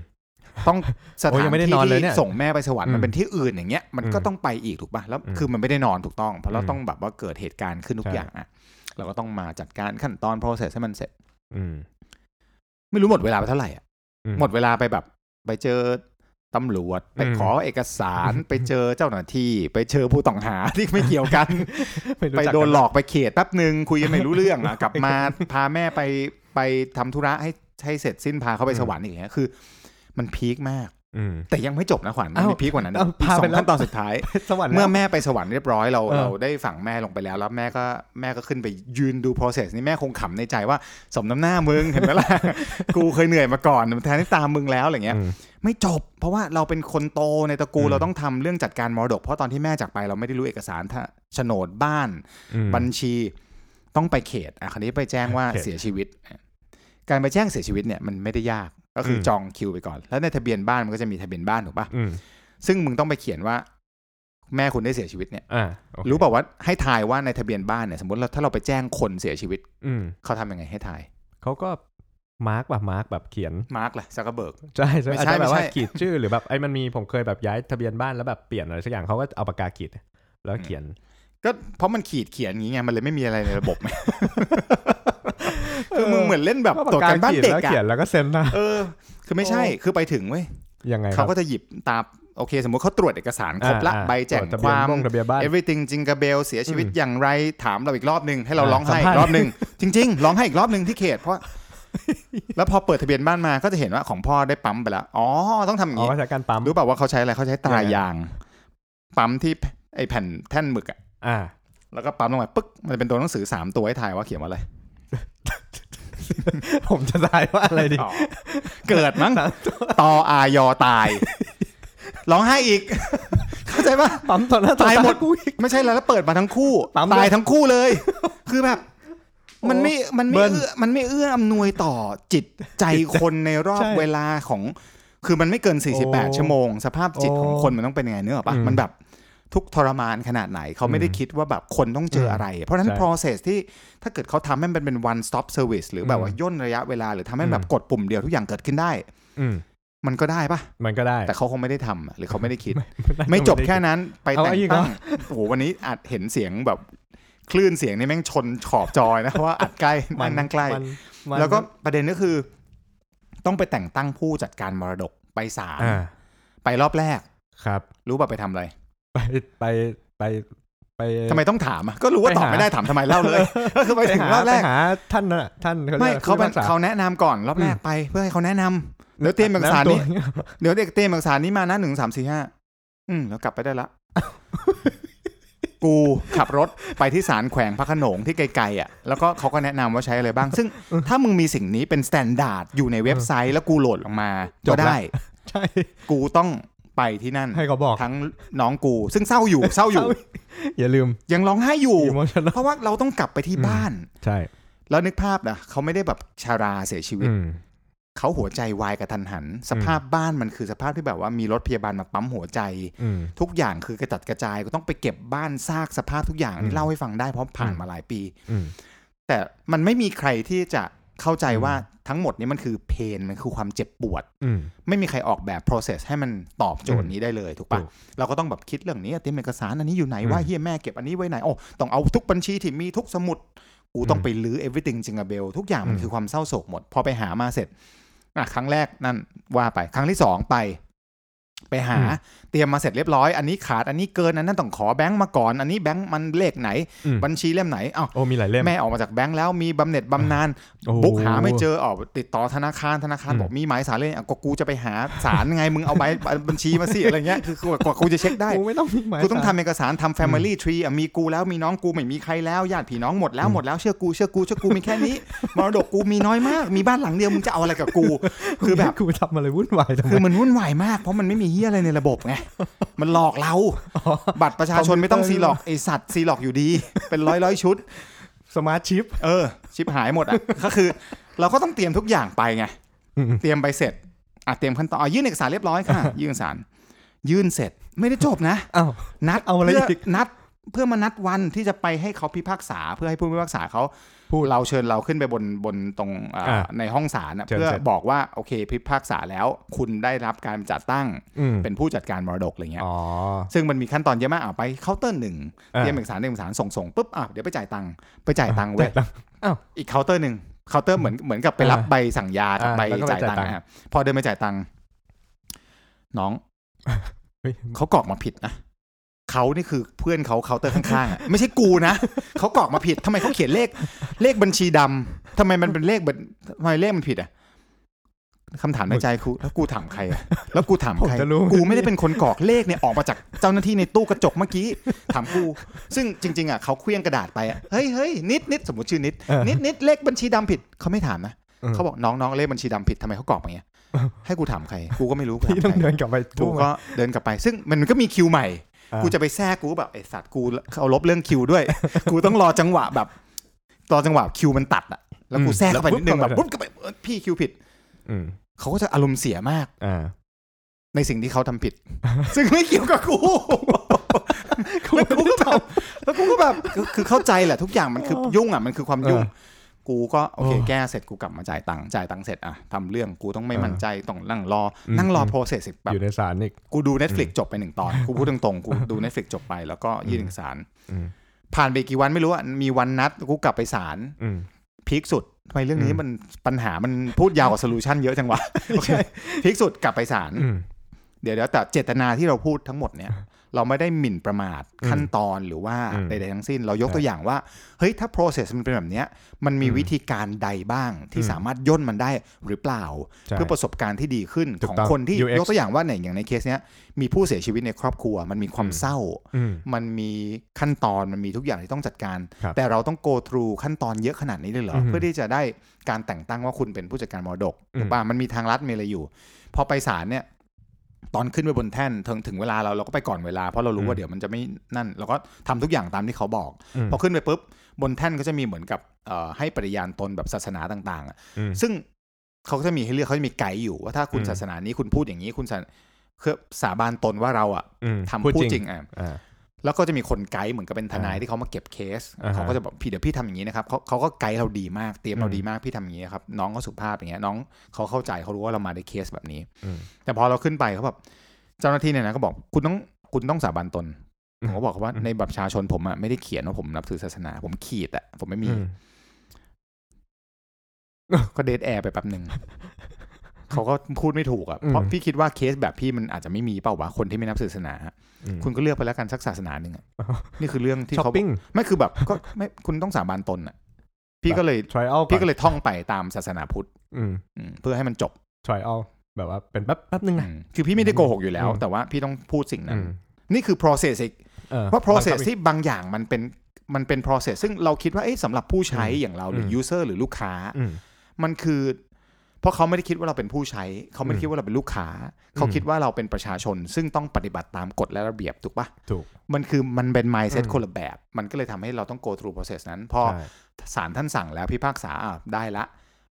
ต้องสโอ้ถายยันงไม่ได้ที่นอนเลยที่เนี่ยส่งแม่ไปสวรรค์อืมมันเป็นที่อื่นอย่างเงี้ยมันก็อืมต้องไปอีกถูกป่ะแล้วอืมคือมันไม่ได้นอนถูกต้อง เพราะเราอืมต้องแบบว่าเกิดเหตุการณ์ขึ้นทุกใช่อย่างอะเราก็ต้องมาจัดการขั้นตอน process ให้มันเสร็จ อืมไม่รู้หมดเวลาไปเท่าไหร่อะอืหมดเวลาไปแบบ ไปเจอ ตำรวจไปอืมขอเอกสารไปเจอเจ้าหน้าที่ ไปเจอผู้ต้องหาที่ไม่เกี่ยวกันม่รู้ไปจักโดนกัหลอกไปเขตแป๊บหนึ่งคุยกันไม่รู้เรื่องอะกลับมาพาแม่ไปไปทำธุระให้ให้เสร็จสิ้นพาเขาไปสวรรค์อีกอย่างเงี้ยคือ มันพีคมากอืม แต่ยังไม่จบนะขวัญมันอ้าวมีพีคกว่านั้นอ้าวอีกพาสอไปงแล้วขั้นตอนสุดท้ายสวรรค์เมื่อแล้วแม่ไปสวรรค์เรียบร้อยเราเออเราได้ฝังแม่ลงไปแล้วแล้วแม่ก็แม่ก็ขึ้นไปยืนดู process นี่แม่คงขำในใจว่าสมน้ำหน้ามึงเห็นไหมล่ะกูเคยเหนื่อยมาก่อนแทนที่ตามมึงแล้วอะไรเงี้ยอืมไม่จบ เพราะว่าเราเป็นคนโตในตระกูลอืมเราต้องทำเรื่องจัดการมรดก เพราะตอนที่แม่จากไปเราไม่ได้รู้เอกสารถ้าโฉนดบ้านอืมบัญชีต้องไปเขตอะคราวนี้ไปแจ้งว่าเขตเสียชีวิต การไปแจ้งเสียชีวิตเนี่ยมันไม่ได้ยาก ก็คืออมจองคิวไปก่อน แล้วในทะเบียนบ้านมันก็จะมีทะเบียนบ้านถูกปะอืมซึ่งมึงต้องไปเขียนว่า แม่คุณได้เสียชีวิตเนี่ยอ่าโอเครู้เปล่าว่าให้ทายว่าในทะเบียนบ้านเนี่ยสมมติเราถ้าเราไปแจ้งคนเสียชีวิต อืมเขาทำยังไงให้ทายเขาก็มาร์กแบบมาร์กแบบเขียนมาร์กแหละซักเบิร์กใช่ใช่ไม่อาจใช่จะแบบว่าไม่ใช่ขีดชื่อหรือแบบไอ้มันมีผมเคยแบบย้ายทะเบียนบ้านแล้วแบบเปลี่ยนอะไรสักอย่างเขาก็เอาปากกาขีด แล้วเขียน ก็เพราะมันขีดเขียนอย่างงี้ไงมันเลยไม่มีอะไรในระบบ คือมึงเหมือนเล่นแบบตรวจการบ้านเด็กแล้วเขียอะนแล้วก็เซ็นนะเออ คือไม่ใช่คือไปถึงเว้ยยังไงคเขารับก็จะหยิบตาโอเค สมมติเขาตรวจเอกสารครบละอ่าอ่าใบแจ้งตรวจทะคเบียนวามบ้งทะเบียนบ้าน everything จิงกาเบลเสียชีวิตอืมอย่างไรถามเราอีกรอบหนึ่งให้เราอ่าร้องไห้สัมอีภาษณ์กรอบหนึ่งจริง ๆ ร้องไห้อีกรอบหนึ่งที่เขตเพราะ แล้วพอเปิดทะเบียนบ้านมาก็จะเห็นว่าของพ่อได้ปั๊มไปแล้วอ๋อต้องทำอย่างอ๋อนี้ใช้การปั๊มรู้เปล่าว่าเขาใช้อะไรเขาใช้ตรายังไงยาง ปั๊มที่ไอแผ่นแท่นหมึกอะอ่าแล้วก็ปั๊มลงไปปึ๊กมันจะเป็นตัวหนังสือสามตัวให้ถ่ายว่าเขียนว่าอะไร ผมจะทายว่าอะไรดีอ๋อเกิดมั้งตออายอตาย ร้องไห้อีก เข้าใจปะปั๊มตอนหน้าต่อตายหมดกูอีกไม่ใช่แล้วแล้วเปิดมาทั้งคู่ปั๊มด้วยตายทั้งคู่เลย คือแบบ มันไม่ มันเบิ้ไม่ลเอื้อมันไม่เอื้ออำนวยต่อจิตใจคนในรอบใช่เวลาของ คือมันไม่เกินโอ้48 ชั่วโมง สภาพจิตของโอ้คนมันต้องเป็นยังไงเนื้อปะอืมมันแบบ ทุกข์ทรมานขนาดไหนเขาไม่ได้อืมคิดว่าแบบคนต้องเจออะไร เพราะฉะนั้นใช่ process ที่ถ้าเกิดเขาทำให้มันเป็น one stop service หรือแบบว่าอืมย่นระยะเวลา หรือทำให้แบบอืมกดปุ่มเดียวทุกอย่างเกิดขึ้นได้อืมมันก็ได้ปะมันก็ได้ แต่เขาคงไม่ได้ทำอะหรือเขาไม่ได้คิดด้ไม่จบแค่นั้นไปเอาแต่งอีกตั้งเหรอโอ้โหวันนี้อาจเห็นเสียงแบบคลื่นเสียงนี่แม่งชนขอบจอยนะ เพราะว่าอัดใกล้มันั่งนั่งใกล้มันมันแล้วก็ประเด็นก็คือ ต้องไปแต่งตั้งผู้จัดการมรดกไปศาลอ่าไปรอบแรกครับ รู้ป่ะไปทำอะไร ไปไปไปไปทำไมต้องถามอะก็รู้ว่าไปตอบหาไม่ได้ถามทำไมเล่าเลย ก็คือไปถึงหารอบแรกไปหาท่านน่ะท่านเขารีไม่ยกอะเขาเป็นผู้พิพกษเขาแนะนำก่อนรอบแรกไป เพื่อให้เขาแนะนำเดี๋ยวเตรียมเอกสารนี้แวตัวเดี๋ยวเด็กเตรียมเอกสารนี้มานะหนึ่งสามสี่ห้าอืมแล้วกลับไปได้ละกูขับรถไปที่ศาลแขวงพระโขนงที่ไกลๆอะแล้วก็เขาก็แนะนำว่าใช้อะไรบ้าง ซึ่งถ้ามึงมีสิ่งนี้เป็น standard อยู่ในเว็บไซต์แล้วกูโหลดออกมาจก็บละได้ ใช่ กูต้อง ไปที่นั่นให้เขาบอกทั้งน้องกูซึ่งเศร้าอยู่เศร้าอยู่ อย่าลืมยังร้องไห้อยู่อีโมชั่นเพราะว่าเราต้องกลับไปที่อืมบ้าน ใช่ แล้วนึกภาพนะเขาไม่ได้แบบชาราเสียชีวิตอืมเขาหัวใจวายกระทันหัน สภาพบ้านมันคือสภาพที่แบบว่ามีรถพยาบาลมาปั๊มหัวใจอืมทุกอย่างคือกระจัดกระจายก็ต้องไปเก็บบ้านซากสภาพทุกอย่างอันอืนี่มเล่าให้ฟังได้เพราะผ่านอืมมาหลายปีอืมแต่มันไม่มีใครที่จะ เข้าใจอืมว่าทั้งหมดนี้มันคือเพนมันคือความเจ็บปวดอืมไม่มีใครออกแบบ process ให้มันตอบโจทย์นี้ได้เลยถูกปะถูกเราก็ต้องแบบคิดเรื่องนี้เตรียมเอกสารอันนี้อยู่ไหนอืมว่าเฮียแม่เก็บอันนี้ไว้ไหนโอ้ต้องเอาทุกบัญชีที่มีทุกสมุดกูต้องอืมไปลื้อ everything จริงอะเบลทุกอย่างมันอืมคือความเศร้าโศกหมด พอไปหามาเสร็จอะครั้งแรกนั่นว่าไป ครั้งที่สองไป ไปหาเตรียมมาเสร็จเรียบร้อย อันนี้ขาดอันนี้เกินอันนั้นต้องขอแบงค์มาก่อน อันนี้แบงค์มันเลขไหนอืมบัญชีเล่มไหนเอ้าโอ้มีหลายเล่มแม่ออกมาจากแบงค์แล้วมีบำเหน็จบำนาญโอ้บุ๊กหาไม่เจอออกติดต่อธนาคารธนาคารอืมบอกมีหมายสารเลยอะก็กูจะไปหาสารไงมึงเอาใบบัญชีมาสิอะไรเงี้ยคือกว่ากว่ากูจะเช็คได้กูไม่ต้องมีหมายกูต้องสารทำเอกสารทำ family tree อะมีกูแล้วมีน้องกูไม่มีใครแล้วญาติพี่น้องหมดแล้วหมดแล้วเชื่อกูเชื่อกูเชื่อกูมีแค่นี้มรดกกูมีน้อยมาก มีบ้านหลังเดียวมึงจะเอาอะไรกับกู คือแบบกูทำอะไรวุ่นวายทำไมคือมันวุ่นวายมากเพราะมันไม่มีเหี้ยอะไรในระบบไง มันหลอกเรา บัตรประชาชนไม่ต้องซีร็อกซ์ไอสัตว์ซีร็อกซ์อยู่ดี เป็นร้อยร้อยชุด smart chip เออ ชิบหายหมดอะ ก็คือ เราก็ต้องเตรียมทุกอย่างไปไงอืมเตรียมไปเสร็จอะเตรียมขั้นตอนอะยื่นเอกสารเรียบร้อยค่ะ ยื่นเอกสาร ยื่นเสร็จไม่ได้จบนะอ้าวนัดเอาอะไรเพื่อีกนัดเพื่อมานัดวันที่จะไปให้เขาพิพากษาเพื่อให้ผู้พิพากษาเขาพูด เราเชิญเราขึ้นไปบนบนตรงอ่าอ่าในห้องศาลน่ะเชิญเพื่อเสร็จบอกว่าโอเคพิพากษาแล้วคุณได้รับการจัดตั้งอืมเป็นผู้จัดการมรดกอะไรเงี้ยอ๋อซึ่งมันมีขั้นตอนเยอะมากอะไปเคาน์เตอร์หนึ่งอ่าเตรียมเอกสารเตรียมเอกสารส่งส่งปุ๊บอะเดี๋ยวไปจ่ายตังค์ไปจ่ายตังค์เว้ยจ่ายตังค์อีกเคาน์เตอร์หนึ่งเคาน์เตอร์เหมือนเหมือนกับไปรับอ่าใบสั่งยากับอ่าใบแล้วก็ไปจ่ายตังค์จ่ายตังค์นะครับพอเดินไปจ่ายตังค์น้องเฮ้ยเขากรอกมาผิดนะ เขานี่คือเพื่อนเขาเคาน์เตอร์ข้างๆอะไม่ใช่กูนะเขากรอกมาผิดทำไมเขาเขียนเลขเลขบัญชีดำทำไมมันเป็นเลขบัญทำไมเลขมันผิดอะคำถามในใจกูแล้วกูถามใครอะแล้วกูถามผมใครจะรู้กูไม่ได้เป็นคนกรอกเลขเนี่ยออกมาจากเจ้าหน้าที่ในตู้กระจกเมื่อกี้ถามกูซึ่งจริง ๆอะเขาเคลี้ยงกระดาษไปอะเฮ้ยเฮ้ยนิดนิดสมมติชื่อนิดเออนิดนิดเลขบัญชีดำผิดเขาไม่ถามนะเออเขาบอกน้องน้องเลขบัญชีดำผิดทำไมเขากรอกมาอย่างเงี้ยให้กูถามใครกูก็ไม่รู้กูพี่ถามต้องใครเดินกลับไปกูตู้ก็เดินกลับไป ซึ่งมันก็มีคิวใหม่อ่า กูจะไปแทรกกูก็แบบไอสัตว์กูเขาลบเรื่องคิวด้วย กูต้องรอจังหวะแบบรอจังหวะคิวมันตัดอะแล้วกูแทรกเข้าไปนิดนึงแบบปุ๊บก็ไปเออพี่คิวผิดอืมเขาก็จะอารมณ์เสียมากอ่าในสิ่งที่เขาทำผิด ซึ่งไม่เกี่ยวกับกูแล้วกูก็แบบแล้วกูก็แบบคือคือเข้าใจแหละทุกอย่างมันคือยุ่งอะมันคือความยุ่งเออ กูก็โอเคโอ้แก้เสร็จกูกลับมาจ่ายตังค์จ่ายตังค์เสร็จอะทำเรื่องกูต้องไม่เออมั่นใจต้องนั่งรออมนั่งรออืมโปรเซสแบบอยู่ในศาลอีกกูดู Netflix จบไปหนึ่งตอนกูพูดตรงๆกูดู Netflix จบไปแล้วก็ยื่นเอกสารอืมผ่านไปกี่วันไม่รู้อะมีวันนัดกูกลับไปศาลอืมพีคสุดทำไมเรื่องนี้อืมมันปัญหามันพูดยาวกว่า solution เยอะจังวะโอเค peak สุดกลับไปศาลอืมเดี๋ยวเดี๋ยวแต่เจตนาที่เราพูดทั้งหมดเนี่ย เราไม่ได้หมิ่นประมาทอืมขั้นตอนหรือว่าอืมใดๆทั้งสิ้น เรายกใช่ตัวอย่างว่าเฮ้ยถ้า process มันเป็นแบบเนี้ยมันมีอืมวิธีการใดบ้างที่อืมสามารถย่นมันได้หรือเปล่าใช่เพื่อประสบการณ์ที่ดีขึ้นถูกของต้องคนที่ UX ยกตัวอย่างว่าเนี่ยอย่างในเคสเนี้ยมีผู้เสียชีวิตในครอบครัว มันมีความอืมเศร้าอืมมันมีขั้นตอนมันมีทุกอย่างที่ต้องจัดการครับแต่เราต้อง go through ขั้นตอนเยอะขนาดนี้เลยเหรออืมเพื่อที่จะได้การแต่งตั้งว่าคุณเป็นผู้จัดการมรดกอืมถูกป่ะมันมีทางลัดมีอะไรอยู่ พอไปศาลเนี่ย ตอนขึ้นไปบนแท่นถึงถึงเวลาเราเราก็ไปก่อนเวลาเพราะเรารู้ว่าเดี๋ยวมันจะไม่นั่น เราก็ทำทุกอย่างตามที่เขาบอกอืมพอขึ้นไปปุ๊บบนแท่นก็จะมีเหมือนกับเอ่อให้ปฏิญาณตนแบบศาสนาต่างๆอะอืมซึ่งเขาก็จะมีให้เลือกเขาจะมีไกด์อยู่ว่าถ้าคุณอืมศาสนานี้คุณพูดอย่างนี้คุณสาคือสาบานตนว่าเราอะอืมทำพูดจริงอะอ่า แล้วก็จะมีคนไกด์เหมือนกับเป็นทนายอ่าที่เขามาเก็บเคสอ่าฮะเขาก็จะบอกพี่เดี๋ยวพี่ทำอย่างนี้นะครับเขาเขาก็ไกด์เราดีมากเตรียมเราอืมดีมากพี่ทำอย่างนี้ครับน้องเขาสุภาพอย่างเงี้ยน้องเขาเข้าใจเขารู้ว่าเรามาในเคสแบบนี้อืมแต่พอเราขึ้นไปเขาแบบเจ้าหน้าที่เนี่ยนะก็บอกคุณต้องคุณต้องสาบานตนผมก็บอกเขาว่าอืมในบัตรประชาชนผมอะไม่ได้เขียนว่าผมนับถือศาสนา ผมขีดอะผมไม่มีอืมก็ dead air ไปแป๊บหนึ่ง เขาก็พูดไม่ถูกอะอืมเพราะพี่คิดว่าเคสแบบพี่มันอาจจะไม่มีเปล่าวะคนที่ไม่นับศาสนาอืมคุณก็เลือกไปแล้วกันสักศาสนาหนึ่งอะอ๋อนี่คือเรื่องที่ช้อเขาปปิ้งไม่คือแบบก็ไม่คุณต้องสาบานตนอะพี่ก็เลย trial พี่ก็เลยท่องไปตามศาสนาพุทธอืมอืมเพื่อให้มันจบ trial แบบว่าเป็นแป๊บแป๊บนึงนะอืมคือพี่ไม่ได้โกหกอยู่แล้วอืมแต่ว่าพี่ต้องพูดสิ่งนั้อืนมนี่คือ process อีกเออว่า process บังคับอีกที่บางอย่างมันเป็นมันเป็น process ซึ่งเราคิดว่าเอ๊ะสำหรับผู้ใช้อย่างเราหรืออม user หรือลูกค้าอืมมันคือ เพราะเขาไม่ได้คิดว่าเราเป็นผู้ใช้ เขาไม่ได้คิดว่าเราเป็นลูกค้า เขาคิดว่าเราเป็นประชาชน ซึ่งต้องปฏิบัติตามกฎและระเบียบถูกปะถูก มันคือมันเป็น mindset อืมคนละแบบ มันก็เลยทำให้เราต้อง go through process นั้น พอใช่ศาลท่านสั่งแล้วพิพากษาอะได้ละ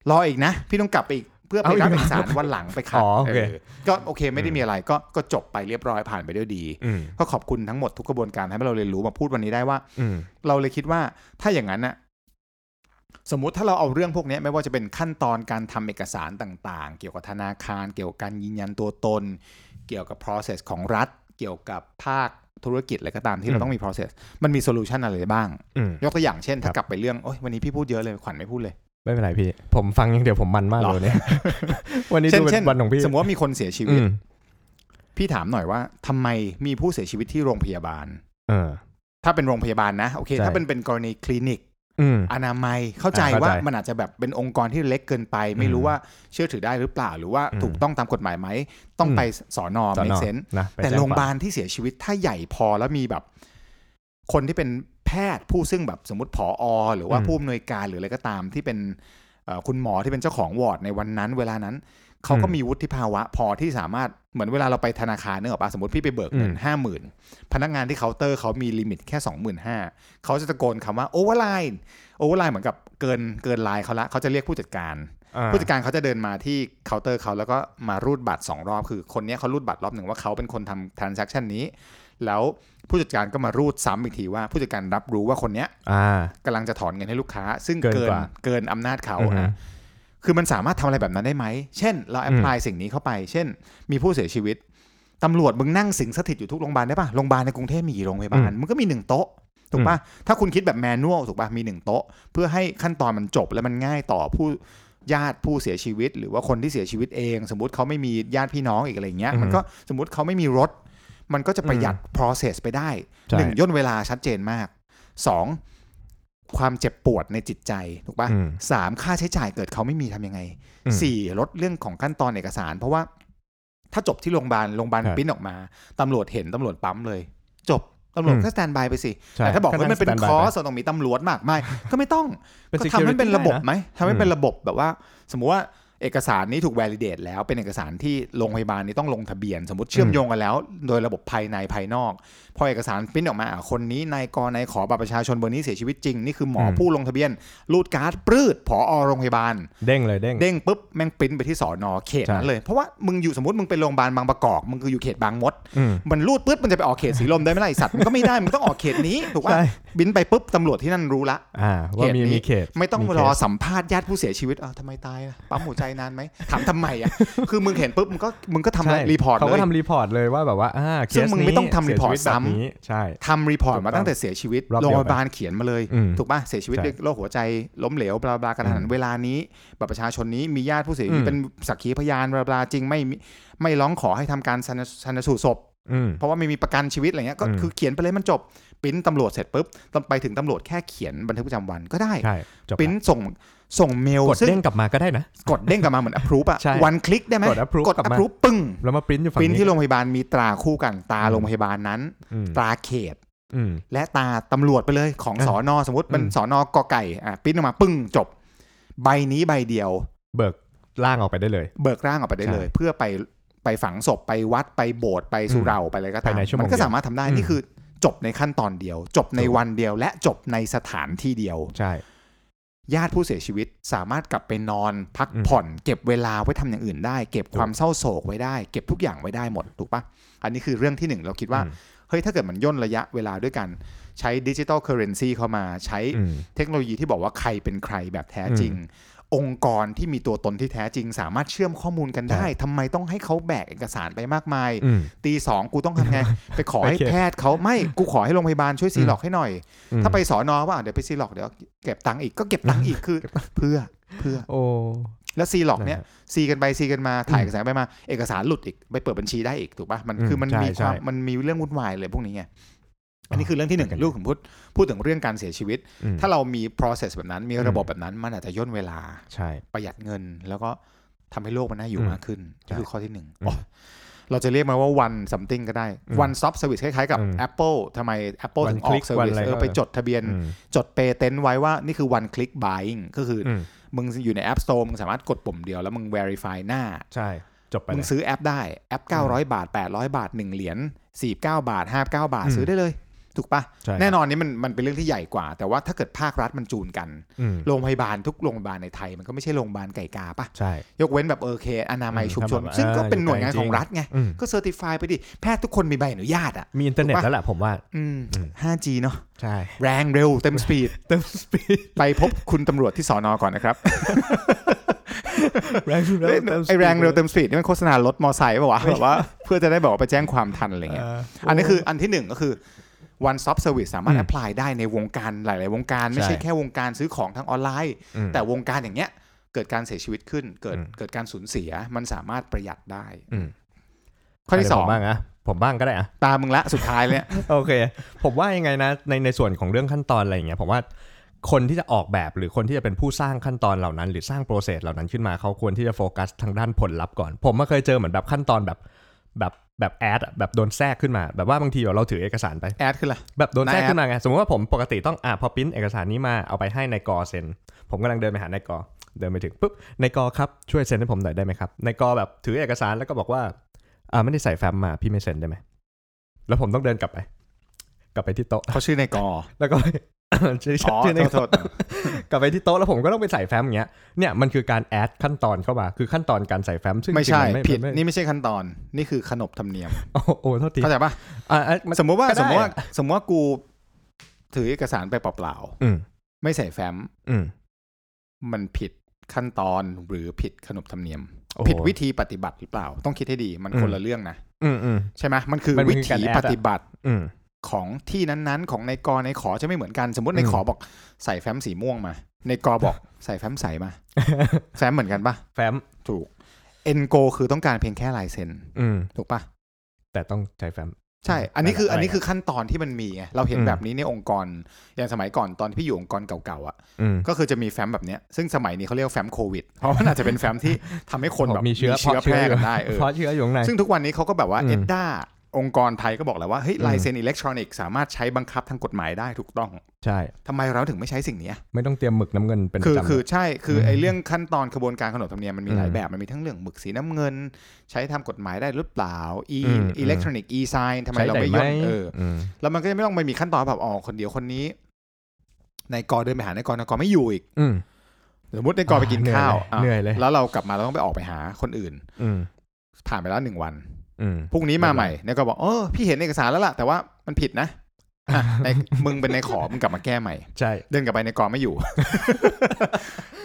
รออีกนะ พี่ต้องกลับไปอีกเพื่อไปเอาอีกรับเอกสารวันหลังไปขัดอ๋อโอเคเออก็โอเคไม่ได้มีอะไรก็ก็จบไปเรียบร้อยผ่านไปด้วยดีอืมก็ขอบคุณทั้งหมดทุกกระบวนการให้เราเรียนรู้มาพูดวันนี้ได้ว่าอืมเราเลยคิดว่าถ้าอย่างนั้นน่ะ สมมุติถ้าเราเอาเรื่องพวกเนี้ยไม่ว่าจะเป็นขั้นตอนการทำเอกสารต่างๆ เกี่ยวกับธนาคาร เกี่ยวกับการยืนยันตัวตน เกี่ยวกับ process ของรัฐ เกี่ยวกับภาคธุรกิจอะไรก็ตามที่เราต้องมี process มันมีโซลูชันอะไรบ้างอืมยกตัวอย่างเช่น ถ้าครับกลับไปเรื่องโอ้ยวันนี้พี่พูดเยอะเลยขวัญไม่พูดเลย ไม่เป็นไรพี่ ผมฟังอย่างเดียวผมมันมากหรอเลยเนี่ยวันนี้เช่นดูเป็เช่นนวันของพี่สมมติว่ามีคนเสียชีอืวิตมพี่ถามหน่อยว่าทำไมมีผู้เสียชีวิตที่โรงพยาบาล เออ ถ้าเป็นโรงพยาบาลนะโอเคใช่ถ้าเป็นเป็นกรณีคลินิก อืมอนามัยเข้าใจอ่าเข้าใจว่ามันอาจจะแบบเป็นองค์กรที่เล็กเกินไป ไม่รู้อืมว่าเชื่อถือได้หรือเปล่า หรือว่าอืมถูกต้องตามกฎหมายไหม ต้องอืมไปสอนอสอนเมอเซนนะไปแต่จ้โรงพยาบาควลที่เสียชีวิตถ้าใหญ่พอแล้วมีแบบ คนที่เป็นแพทย์ผู้ซึ่งแบบสมมติผออหรือว่าอืมผู้อำนวยการหรืออะไรก็ตามที่เป็นเอ่อคุณหมอที่เป็นเจ้าของวอร์ดในวันนั้น เวลานั้นเขาก็อืมมีวุฒิภาวะพอที่สามารถ เหมือนเวลาเราไปธนาคารเนกอะปะสมมติพี่ไปเบิกเงินอืมห้าหมื่นพนักงานที่เคาน์เตอร์เขามี limit แค่สองหมื่นห้าเขาจะตะโกนคำว่า over line over line เหมือนกับเกินเกินไลน์เขาละเขาจะเรียกผู้จัดการอ่าผู้จัดการเขาจะเดินมาที่เคาน์เตอร์เขาแล้วก็มารูดบัตรสองรอบคือคนเนี้ยเขารูดบัตรรอบหนึ่งว่าเขาเป็นคนทำ transaction นี้ แล้วผู้จัดการก็มารูดซ้ำอีกทีว่าผู้จัดการรับรู้ว่าคนเนี้ยอ่ากำลังจะถอนเงินให้ลูกค้า ซึ่งเกินเกินกว่าเกินอำนาจเขาอือฮึอะ คือมันสามารถทำอะไรแบบนั้นได้ไหม เช่น เรา apply สิ่งนี้เข้าไป เช่น มีผู้เสียชีวิตตำรวจมึงนั่งสิงสถิตอยู่ทุกโรงพยาบาลได้ปะโรงพยาบาลในกรุงเทพมีกี่โรงพยาบาลอืมมันก็มีหนึ่งโต๊ะถูกปะถ้าคุณคิดแบบแมนนวลถูกปะมีหนึ่งโต๊ะ เพื่อให้ขั้นตอนมันจบแล้วมันง่ายต่อผู้ญาติผู้เสียชีวิต หรือว่าคนที่เสียชีวิตเอง สมมติเขาไม่มีญาติพี่น้องอีกอะไรเงี้ยอือฮึมันก็สมมติเขาไม่มีรถ มันก็จะประหยัด process ไปได้ใช่หนึ่งย่นเวลาชัดเจนมากสอง ความเจ็บปวดในจิตใจถูกปะอืมสามค่าใช้จ่ายเกิดเขาไม่มีทำยังไงอืมสี่ลดเรื่องของขั้นตอนเอกสาร เพราะว่าถ้าจบที่โรงพยาบาลโรงพยาบาลครับปริ้นออกมาตำรวจเห็นตำรวจปั๊มเลย จบตำรวจอืมก็สแตนบายไปสิใช่แต่ถ้าบอกว่ามันเป็นก็นั่งคอ standby สต้องมีตำรวจมากไม่ก็ไม่ต้องเป็นก็ทำให้ security เป็นระบบได้นะไหมทำให้เป็นอืมระบบแบบว่า สมมุติว่า เอกสารนี้ถูก validate แล้วเป็นเอกสารที่โรงพยาบาลนี้ต้องลงทะเบียน สมมติเชื่อมโยงกันแล้ว โดยระบบภายในภายนอก พอเอกสารปริ้นออกมาอะคนนี้นายกนายขอบัตรประชาชนเบอร์นี้เสียชีวิตจริง นี่คือหมออมผู้ลงทะเบียน รูดการ์ดปรืดผอโรงพยาบาล เด้งเลยเด้งเด้งปุ๊บแม่งปริ้นไปที่สอนอเขตนั้นเลยเพราะว่ามึงอยู่สมมติมึงเป็นโรงพยาบาลบางประกอบมึงคืออยู่เขตบางมดอืมมันรูดปุ๊บมันจะไปออกเขตสีลมได้ไหมล่ะไอสัตว์มันก็ไม่ได้มันต้องออกเขตนี้ถูกป่ะใช่บินไปปุ๊บตำรวจที่นั่นรู้ละอ่าว่ามีเขตนี้มีเขตไม่ต้องมีรอเคสสัมภาษณ์ญาติผู้เสียชีวิตเออทำไมตายอะปั๊มหัวใจนานไหมถามทำไมอะคือมึงเห็นปุ๊บมึงก็มึงก็ทำใช่รีพอร์ตเขาเลก็ยทำทำรีพอร์ตเลยว่าแบบว่าอ่าเคซึ่งสมึงนี้ไม่ต้องทำรีพอร์ตเสียชีวิตแบบซ้ำนี้ใช่ทำ report ถูกมาต้องตั้งแต่เสียชีวิตรอบเดีงยวโรงพยาบาลเขียนมาเลยอืมถูกป่ะเสียชีวิตใช่ด้วยโรคหัวใจล้มเหลว blah blah กระทันหันอืมเวลานี้บัตรประชาชนนี้มีญาติผู้เสียชีวิตอืมเป็นสักขีพยาน blah blah จริงไม่มีไม่ร้องขอให้ทำการชันชันสูตรศพอืมเพราะว่าไม่มีประกันชีวิตอะไรเงี้ยก็อืมคือเขียนไปเลยมันจบ ปริ้นตำรวจเสร็จปุ๊บต้องไปถึงตำรวจแค่เขียนบันทึกประจำวันก็ได้ใช่จบปริ้นละส่งส่งเมลกดซึ่งเด้งกลับมาก็ได้นะ กดเด้งกลับมาเหมือน approve อะใช่ one click ได้ไหมกด approve กดกลับมา approve ปึ้งแล้วมาปริ้นอยู่ฝั่งปริ้นนี้ที่โรงพยาบาลมีตราคู่กันตราอืมโรงพยาบาลนั้นอืมตราเขตอืมและตาตำรวจไปเลยของอะสอนอสมมติเป็นอืมสอนอกอไก่อะปริ้นออกมาปึ้งจบ ใบนี้ใบเดียว เบิกล่างออกไปได้เลย เบิกร่างออกไปได้เลย เพื่อไปไปฝังศพไปวัดไปโบสถ์ไปสุเหร่าไปอะไรก็ตามภายในชั่วโมงมันก็เดียวสามารถทำได้อืมนี่คือ จบในขั้นตอนเดียว จบในถูกวันเดียว และจบในสถานที่เดียวใช่ญาติผู้เสียชีวิตสามารถกลับไปนอนพักอืมผ่อน เก็บเวลาไว้ทำอย่างอื่นได้ เก็บความเศร้าโศกไว้ได้ เก็บทุกอย่างไว้ได้หมดถูกปะอันนี้คือเรื่องที่หนึ่งเราคิดว่าอืมเฮ้ยถ้าเกิดมันย่นระยะเวลาด้วยกัน ใช้ดิจิ t a ลเคอร์เรนซีเข้ามาใช้อืมเทคโนโลยีที่บอกว่าใครเป็นใครแบบแท้จริง องค์กรที่มีตัวตนที่แท้จริง สามารถเชื่อมข้อมูลกันได้ใช่ทำไมต้องให้เขาแบกเอกสารไปมากมายอืมตีสองกูต้องทำไง ไปขอให้ไปเขียนแพทย์เขาไม่กูขอให้โรงพยาบาลช่วยซีร็อกซ์ให้หน่อยอืมถ้าไปสอนอว่าเดี๋ยวไปซีหลอกเดี๋ยวเก็บตังค์อีกก็เก็บตังค์อีกคือเพื่อเพื่อโอ้แล้วซีหลอกเนี้ยนะฮะซีกันไปซีกันมาถ่ายเอกสารไปมา เอกสารหลุดอีกไปเปิดบัญชีได้อีกถูกปะมันอืมคือมันใช่มีความใช่มันมีเรื่องวุ่นวายเลยพวกนี้ไง อันนี้คือเรื่องที่หนึ่งเหมือนกันลูกผมพูดพูดถึงเรื่องการเสียชีวิตอืมถ้าเรามี process แบบนั้น มีระบบอืมแบบนั้น มันอาจจะย่นเวลาใช่ประหยัดเงิน แล้วก็ทำให้โลกมันน่าอยู่อืมมากขึ้นใช่นี่คือข้อที่หนึ่งอืมอ๋อเราจะเรียกมันว่า one something ก็ได้อืม one stop service คล้ายๆกับอืม Apple ทำไม Apple One ถึงออก click one service อะไรเออก็ไปจดทะเบียนอืมจด patent ไว้ว่านี่คือ one click buying ก็คืออืมมึงอยู่ใน App Store มึงสามารถกดปุ่มเดียวแล้วมึง verify หน้า ใช่จบไปเลยมึงซื้อแอปได้แอป 900 บาท 800 บาท 1 เหรียญ49 บาท 59 บาทอืมซื้อได้เลย ถูกปะใช่แน่นอนนี่มันมันเป็นเรื่องที่ใหญ่กว่า แต่ว่าถ้าเกิดภาครัฐมันจูนกันอืมโรงพยาบาลทุกโรงพยาบาลในไทย มันก็ไม่ใช่โรงพยาบาลไก่กาปะใช่ยกเว้นแบบเออเคอนามัยอืมชุมชนทำแบบซึ่งก็เออเป็นหน่วยงานจริงของรัฐไงอืมก็ certify ไปดิแพทย์ทุกคนมีใบอนุญาตอะมีอินเทอร์เน็ตถูกปะแล้วแหละผมว่าอืมอืม 5G เนาะใช่แรงเร็วเต็ม speed เต็ม speed ไปพบคุณตำรวจที่สอนอก่อนนะครับแรงเร็วเอ้ยไอแรงเร็วเต็ม speed นี่มันโฆษณารถมอไซค์ป่าวะแบบว่าเพื่อจะได้แบบว่าไปแจ้งความทันอะไรเงี้ยอันนี้คืออันที่หนึ่งก็คือ one stop service สามารถอืม apply ได้ในวงการหลาย ๆ วงการ ไม่ใช่ใช่แค่วงการซื้อของทางออนไลน์อืมแต่วงการอย่างเงี้ยเกิดการเสียชีวิตขึ้น เกิดอืมเกิดการสูญเสียมันสามารถประหยัดได้อืมข้อที่สองอะไรสองผมบ้างอะผมบ้างก็ได้อะตามึงละสุดท้ายเลยเนี่ยโอเค ผมว่ายังไงนะในในส่วนของเรื่องขั้นตอนอะไรอย่างเงี้ยผมว่าคนที่จะออกแบบหรือคนที่จะเป็นผู้สร้างขั้นตอนเหล่านั้น หรือสร้าง process เหล่านั้นขึ้นมาเขาควรที่จะโฟกัสทางด้านผลลัพธ์ก่อน ผมมาเคยเจอเหมือนแบบขั้นตอนแบบแบบ แบบ add อะแบบโดนแทรกขึ้นมา แบบว่าบางทีแบบเราถือเอกสารไป add ขึ้นละแบบโดนแทรกนายแอดขึ้นมาไงสมมติว่าผมปกติต้องอะพอปริ้นเอกสารนี้มาเอาไปให้นายกอเซ็นผมกำลังเดินไปหานายกอเดินไปถึงปุ๊บนายกอครับช่วยเซ็นให้ผมหน่อยได้ไหมครับนายกอแบบถือเอกสารแล้วก็บอกว่าอ่าไม่ได้ใส่แฟ้มมาพี่ไม่เซ็นได้ไหมแล้วผมต้องเดินกลับไป กลับไปที่โต๊ะเขาชื่อในกอแล้วก็ ชื่ออ๋อชื่อในโทษโทษกลับไปที่โต๊ะแล้วผมก็ต้องไปใส่แฟ้มอย่างเงี้ยเนี่ยมันคือการแอดขั้นตอนเข้ามาคือขั้นตอนการใส่แฟ้มซึ่งไม่ใช่จริงๆนผิดมันนี่ไม่ใช่ขั้นตอนนี่คือขนบธรรมเนียมโอ้โหโทษทีเข้าใจปะอะอะมันสมมติว่าก็ได้สมมติว่าสมมติว่ากูถือเอกสารไปเปล่าอืมๆไม่ใส่แฟ้มอืมมันผิดขั้นตอนหรือผิดขนบธรรมเนียมโอ้โหผิดวิธีปฏิบัติหรือเปล่า ต้องคิดให้ดีมันอืมคนละเรื่องนะอืมอืมใช่ไหมมันคือมันวิคือการถีแอดอะปฏิบัติอืม ของที่นั้นๆ ของในกอในขอจะไม่เหมือนกันสมมติในอืมขอบอกใส่แฟ้มสีม่วงมา ในกอบอกใส่แฟ้มใสมาแฟ้มเหมือนกันปะแฟ้มถูกเอ็นโกคือต้องการเพียงแค่ลายเซ็นอืมถูกปะแต่ต้องใช้แฟ้มใช่ อันนี้คืออะไรอันนี้คือขั้นตอนที่มันมีไงเราเห็นอืมแบบนี้ในองค์กร อย่างสมัยก่อนตอนที่พี่อยู่องค์กรเก่าๆอะอืมก็คือจะมีแฟ้มแบบเนี้ย ซึ่งสมัยนี้เขาเรียกว่าแฟ้มโควิด เพราะมันอาจจะเป็นแฟ้มที่ทำให้คนแบบมีเชื้อแพร่กันได้ เออเพราะเชื้ออยู่ข้างในซึ่งทุกวันนี้เขาก็แบบว่าอืมเอ็ดด้า องค์กรไทยก็บอกแล้วว่าเฮ้ยอืมลายเซ็นอิเล็กทรอนิกส์สามารถใช้บังคับทางกฎหมายได้ถูกต้องใช่ทำไมเราถึงไม่ใช้สิ่งเนี้ยไม่ต้องเตรียมหมึกน้ำเงินเป็นคือประจำคือใช่คืออืมไอ้เรื่องขั้นตอนกระบวนการขนบธรรมเนียมมันมีหลายอืมแบบมันมีทั้งเรื่องหมึกสีน้ำเงิน ใช้ทำกฎหมายได้หรือเปล่า e อืมอิเล็กทรอนิกส์ e sign ทำไมเราไม่ใช้ย่ด้นหเออมแล้วมันก็จะไม่ต้องไปมีขั้นตอนแบบอ๋อคนเดียวคนนี้นายกอเดินไปหานายกอนายกอไม่อยู่อีกอืมสมมตินายกอไปกินข้าวเหนื่อยเลยะแล้วเรากลับมาเราต้องไปออกไปหาคนอื่นอืมผ่านไปแล้วหนึ่งวันอืม พรุ่งนี้มาใหม่นายกอบอกเออพี่เห็นเอกสารแล้วล่ะ แต่ว่ามันผิดนะอะในมึงเป็นนายขอมึงกลับมาแก้ใหม่ ใช่ เดินกลับไปนายกอไม่อยู่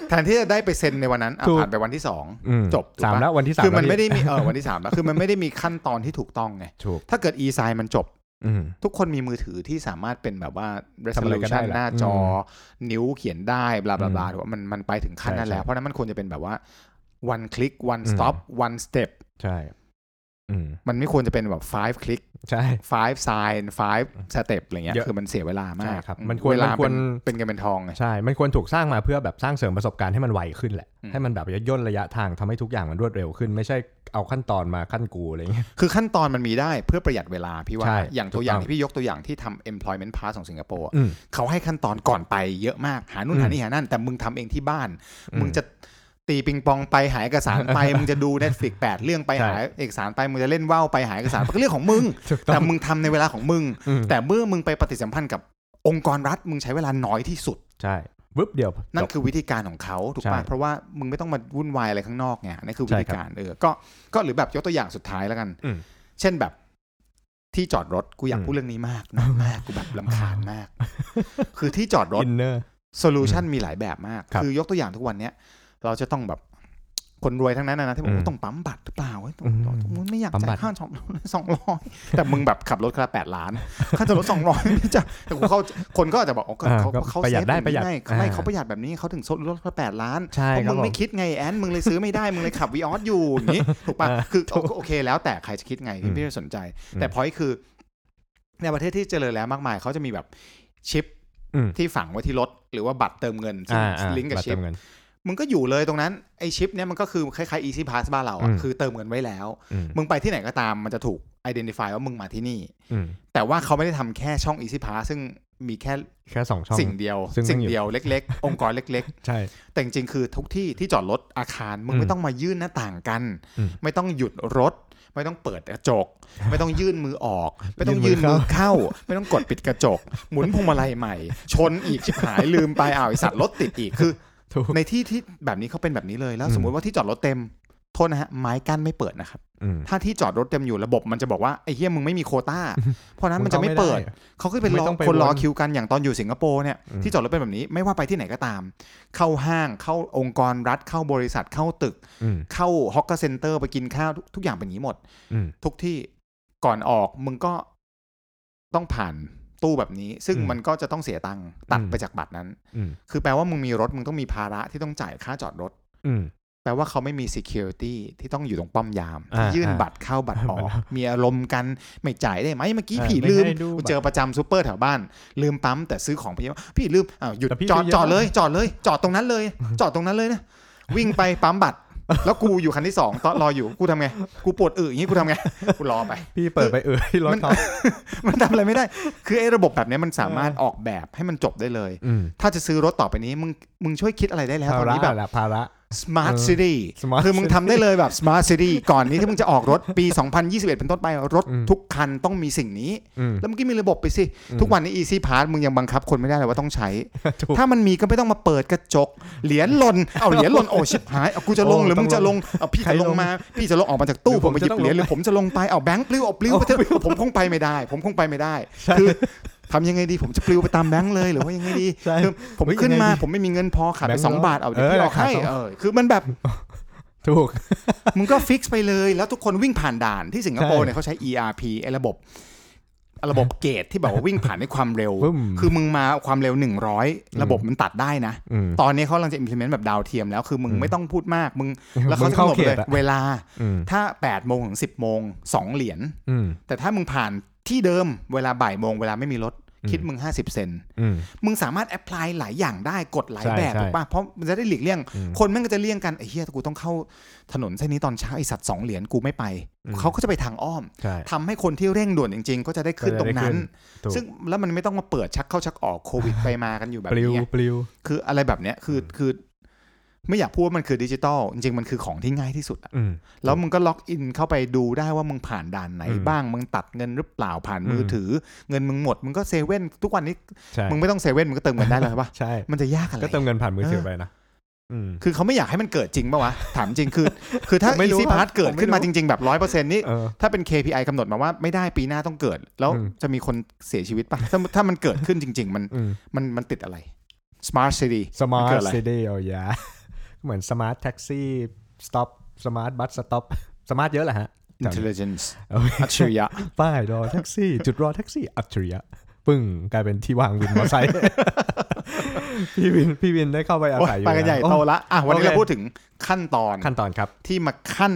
แทนที่จะได้ไปเซ็นในวันนั้นอะถูกผ่านไปวันที่สองอืมจบถูกปะสามแล้ววันที่สามคือมันแล้วไม่ได้มีเออวันที่สามแล้วคือมันไม่ได้มีขั้นตอนที่ถูกต้องไงถูกถ้าเกิด e sign มันจบอืมทุกคนมีมือถือที่สามารถเป็นแบบว่าทำอะไรก็ได้ resolution แหละหน้าจออมนิ้วเขียนได้บลาบลาบลาอืมถือว่ามันมันไปถึงขั้นนั้นใช่แล้วใช่เพราะฉะนั้นมันควรจะเป็นแบบว่า one click one อืม stop one step ใช่อื มมันไม่ควรจะเป็นแบบ five click ใช่ five sign five step อะไรเงี้ยเยอะคือมันเสียเวลามากใช่ครับมันควรเวลามันควรเป็นเป็นเงินเป็นทองไงใช่ มันควรถูกสร้างมาเพื่อแบบสร้างเสริมประสบการณ์ให้มันไวขึ้นแหละอืมให้มันแบบย่นระยะทางทำให้ทุกอย่างมันรวดเร็วขึ้น ไม่ใช่เอาขั้นตอนมาขั้นกูอะไรเงี้ยคือขั้นตอนมันมีได้เพื่อประหยัดเวลาพี่ว่าใช่อย่างตัวอย่างถูกต้องที่พี่ยกตัวอย่างที่ทำ employment pass ของสิงคโปร์อะอืมเขาให้ขั้นตอนก่อนไปเยอะมากหานู่นอืมหานี่หานั่นแต่มึงทำเองที่บ้านอืมมึงจะ ตีปิงปองไปหาเอกสารไปมึงจะดู Netflix แปดเรื่องไปใช่หาเอกสารไปมึงจะเล่นว่าวไปหาเอกสารก็เรื่องของมึงถูกต้องแต่มึงทำในเวลาของมึงอืมแต่เมื่อมึงไปปฏิสัมพันธ์กับองค์กรรัฐมึงใช้เวลาน้อยที่สุดใช่ปึ๊บเดียวจบนั่นคือวิธีการของเขาถูกใช่ป่ะเพราะว่ามึงไม่ต้องมาวุ่นวายอะไรข้างนอกไงนั่นคือวิธีใช่ครับการเออก็ก็หรือแบบยกตัวอย่างสุดท้ายแล้วกันอืมเช่นแบบที่จอดรถกูอยากอืมพูดเรื่องนี้มากนานมากกูแบบรำคาญมาก คือที่จอดรถ inner solution มีหลายแบบมากครับคือยกตัวอย่างทุกวันเนี้ย เราจะต้องแบบคนรวยทั้งนั้นนะนะที่บอกอืมว่าต้องปั๊มบัตรหรือเปล่าเว้ยต้องอืมต้องมึงไม่อยากปั๊มบัตรจ่ายค่าสองสองร้อยแต่มึงแบบขับรถคันละแปดล้านค่าจอดรถสองร้อยไม่จ่ายแต่กูเข้าคนก็อาจจะบอกอ๋อก็อ่าเขาก็เขาประหยัดเซฟได้อางนี้ประหยัดไงเขาไม่อ่าเขาประหยัดแบบนี้เขาถึงลดรถคันละแปดล้านใช่เพราะครัมึบงผมไม่คิดไงแอนมึงเลยซื้อไม่ได้มึงเลยขับวีออสอยู่อย่างนี้ถูกป่ะอ่าคือโอโอเคแล้วแต่ใครจะคิดไงอืพี่มไม่ได้สนใจอืมแต่พอยคือ ในประเทศที่เจริญแล้วมากมายเขาจะมีแบบชิปอืมที่ฝังไว้ที่รถหรือว่าบัตรเติมเงินซึ่งอ่าอ่าลิงก์กับบัตรชิปเติ มเงินมึงก็อยู่เลยตรงนั้นไอชิปเนี่ยมันก็คือคล้ายๆ easy pass บ้านเราอือะมคือเติมเงินไว้แล้วอืมมึงไปที่ไหนก็ตามมันจะถูก identify ว่ามึงมาที่นี่อืมแต่ว่าเขาไม่ได้ทำแค่ช่อง easy pass ซึ่งมีแค่แค่สองช่องสิ่งเดียวซึ่งสิ่งมันอยู่เดียวเล็ก ๆ องค์กรเล็กใช่ๆแต่จริงๆคือทุกที่ที่จอดรถอาคาร มึงอืมไม่ต้องมายื่นหน้าต่างกันอืมไม่ต้องหยุดรถ ไม่ต้องเปิดกระจก ไม่ต้องยื่นมือออก ไม่ต้องยื่ยื่นนมืมืออเข้า ไม่ต้องกดปิดกระจก หมุนพวงมาลัยใหม่ ชนอีกชิบหายลืมไปอ้าวไอสัตว์รถติดอีกคือถูก ในที่ที่แบบนี้เขาเป็นแบบนี้เลยแล้วอืมสมมุติว่าที่จอดรถเต็มโทษนะฮะไม้กั้นไม่เปิดนะครับอืมถ้าที่จอดรถเต็มอยู่ระบบมันจะบอกว่า ไอ้เฮียมึงไม่มีโควต้า เพราะฉะนั้นมันจะไม่งเปิดข้าเขาก็เป็นไม่รอต้องไปคนรอวนคิวกันอย่างตอนอยู่สิงคโปร์เนี่ยอืมที่จอดรถเป็นแบบนี้ไม่ว่าไปที่ไหนก็ตาม เข้าห้างเข้าองค์กรรัฐเข้าบริษัทเข้าตึกอืมเข้า hawker center ไปกินข้าวทุกทุกอย่างเป็นอย่างนี้หมดอืมทุกที่ก่อนออกมึงก็ต้องผ่าน ตู้แบบนี้ ซึ่งอืมมันก็จะต้องเสียตังค์ตัดอืมไปจากบัตรนั้นอืมคือแปลว่ามึงมีรถมึงต้องมีภาระที่ต้องจ่ายค่าจอดรถอืมแปลว่าเขาไม่มี security ที่ต้องอยู่ตรงป้อมยามอ่าที่ยื่นอ่าบัตรเข้าบัตรออก มีอารมณ์กันไม่จ่ายได้ไหมเมื่อกี้อ่าพี่ไม่ลืมให้ดูกูเจอประจำซูเปอร์แถวบ้าน ลืมปั๊มแต่ซื้อของไปเยอะพี่ลืมอ้าวหยุดแต่พี่จอดซื้อเยอะจอดเลย จอดเลย จอดตรงนั้นเลย จอดตรงนั้นเลยนะวิ่งไปปั๊มบัตร แล้วกูอยู่คันที่สองตอนรออยู่กูทำไง กูปวดอึอย่างนี้กูทำไง กูรอไป พี่เปิดไปเออที่รถมันเขามันทำอะไรไม่ได้ คือไอ้ระบบแบบนี้มันสามารถออกแบบให้มันจบได้เลยอืมถ้าจะซื้อรถต่อไปนี้มึงมึงช่วยคิดอะไรได้แล้วตภาอนระนี้แบบแหละภาระ smart เออ city smart คือมึงทำได้เลยแบบ smart city ก่อนนี้ที่มึงจะออกรถปี 2021 เป็นต้นไป รถอืมทุกคันต้องมีสิ่งนี้อืมแล้วมึงก็มีระบบไปสิอืมทุกวันนี้ easy pass มึงยังบังคับคนไม่ได้เลยว่าต้องใช้ถูกถ้ามันมีก็ไม่ต้องมาเปิดกระจก เหรียญหล่น เอาเหรียญหล่น โอ้ชิบหาย เอากูจะลงโอ้หรือมึงจะลง เอาพี่ใครจะลงลงมา พี่จะลงออกมาจากตู้หรือผมมาหยิบผมจะต้องเหรียญลงหรือผมจะลงไป เอาแบงค์ปลิวเอาปลิวไปเถอะผมคงไปไม่ได้ ผมคงไปไม่ได้ใช่คือ ทำยังไงดีผมจะปลิวไปตามแบงค์เลยหรือว่ายังไงดีใช่คือผมเฮ้ยขึ้นมายังไงดีผมไม่มีเงินพอขาดไปแบงค์สองร้อยบาทเอาเดี๋ยวเออพี่ออกให้ขาดสองเออคือมันแบบถูกมึงก็ fix ไปเลยแล้วทุกคนวิ่งผ่านด่านที่สิงคโปร์ใช่เนี่ยเขาใช้ ERP ไอ้ระบบระบบเกตที่แบบว่าวิ่งผ่านด้วยความเร็วปึ้มคือมึงมาความเร็ว 100 ระบบมันตัดได้นะอืมตอนนี้เขากำลังจะ implement แบบดาวเทียมแล้ว คือมึงอืมไม่ต้องพูดมาก มึง แล้วเขามึงจะเข้ากำหนดเขเลตยอะเวลาอืมถ้า8โมงถึง10โมง2เหรียญอืมแต่ถ้ามึงผ่านที่เดิมเวลาบ่ายโมงเวลาไม่มีรถอืม คิดมึง 50 เซนอืมมึงสามารถแอพพลายหลายอย่างได้กดหลายใช่แบบใช่ถูกป่ะเพราะมันจะได้หลีกเลี่ยงอืมคนแม่งก็จะเลี่ยงกันไอ้เหี้ยกูต้องเข้าถนนเส้นนี้ตอนเช้าไอสัตว์สองเหรียญกูไม่ไปอืมเขาก็จะไปทางอ้อมใช่ทำให้คนที่เร่งด่วนจริง ๆ ก็จะได้ขึ้นก็ตจะรได้ขึ้นตรงนั้นถูกซึ่งแล้วมันไม่ต้องมาเปิดชักเข้าชักออกโควิดไปมากันอยู่แบบปลิวนี้ไงปลิวคืออะไรแบบเนี้ยคือคือ ไม่อยากพูดว่ามันคือดิจิตอลจริงๆ มันคือของที่ง่ายที่สุดอะอืมแล้วมึงก็ login เข้าไปดูได้ว่ามึงผ่านด่านไหนอืมบ้าง มึงตัดเงินหรือเปล่าผ่านมือถืออืม เงินมึงหมด มึงก็เซเว่นทุกวันนี้ใช่มึงไม่ต้องเซเว่นมึงก็เติมเงินได้เลยป่ะใช่มันจะยากอะไรก็เติมเงินผ่านมือถือไปนะอืมคือเขาไม่อยากให้มันเกิดจริงป่าวะ ถามจริงคือ คือถ้าไม่รู้ easy ครับ pass เกิดผมไม่ขึ้นมารู้จริง ๆ แบบร้อยเปอร์เซ็นต์นี่เออถ้าเป็น KPI กำหนดมาว่าไม่ได้ปีหน้าต้องเกิด แล้วอืมจะมีคนเสียชีวิตป่ะถ้าถ้ามันเกิดขึ้นจริง ๆ มันอืมมันมันติดอะไร smart city สมามันเกิร์ดทอะไรซิตี้โอ้ยา เหมือนสมาร์ทแท็กซี่สต็อปสมาร์ทบัสสต็อปสมาร์ทเยอะแหละฮะ intelligence โอเคอัจฉริยะป้ายรอแท็กซี่ จุดรอแท็กซี่อัจฉริยะปึ้งกลายเป็นที่วางวินมอเตอร์ไซค์พี่วินพี่วินได้เข้าไปอาโอ้ยศัยอยู่ไปกันใหญ่โอ้โตละอะวันนี้โอเคเราพูดถึงขั้นตอนขั้นตอนครับ ที่มาขั้น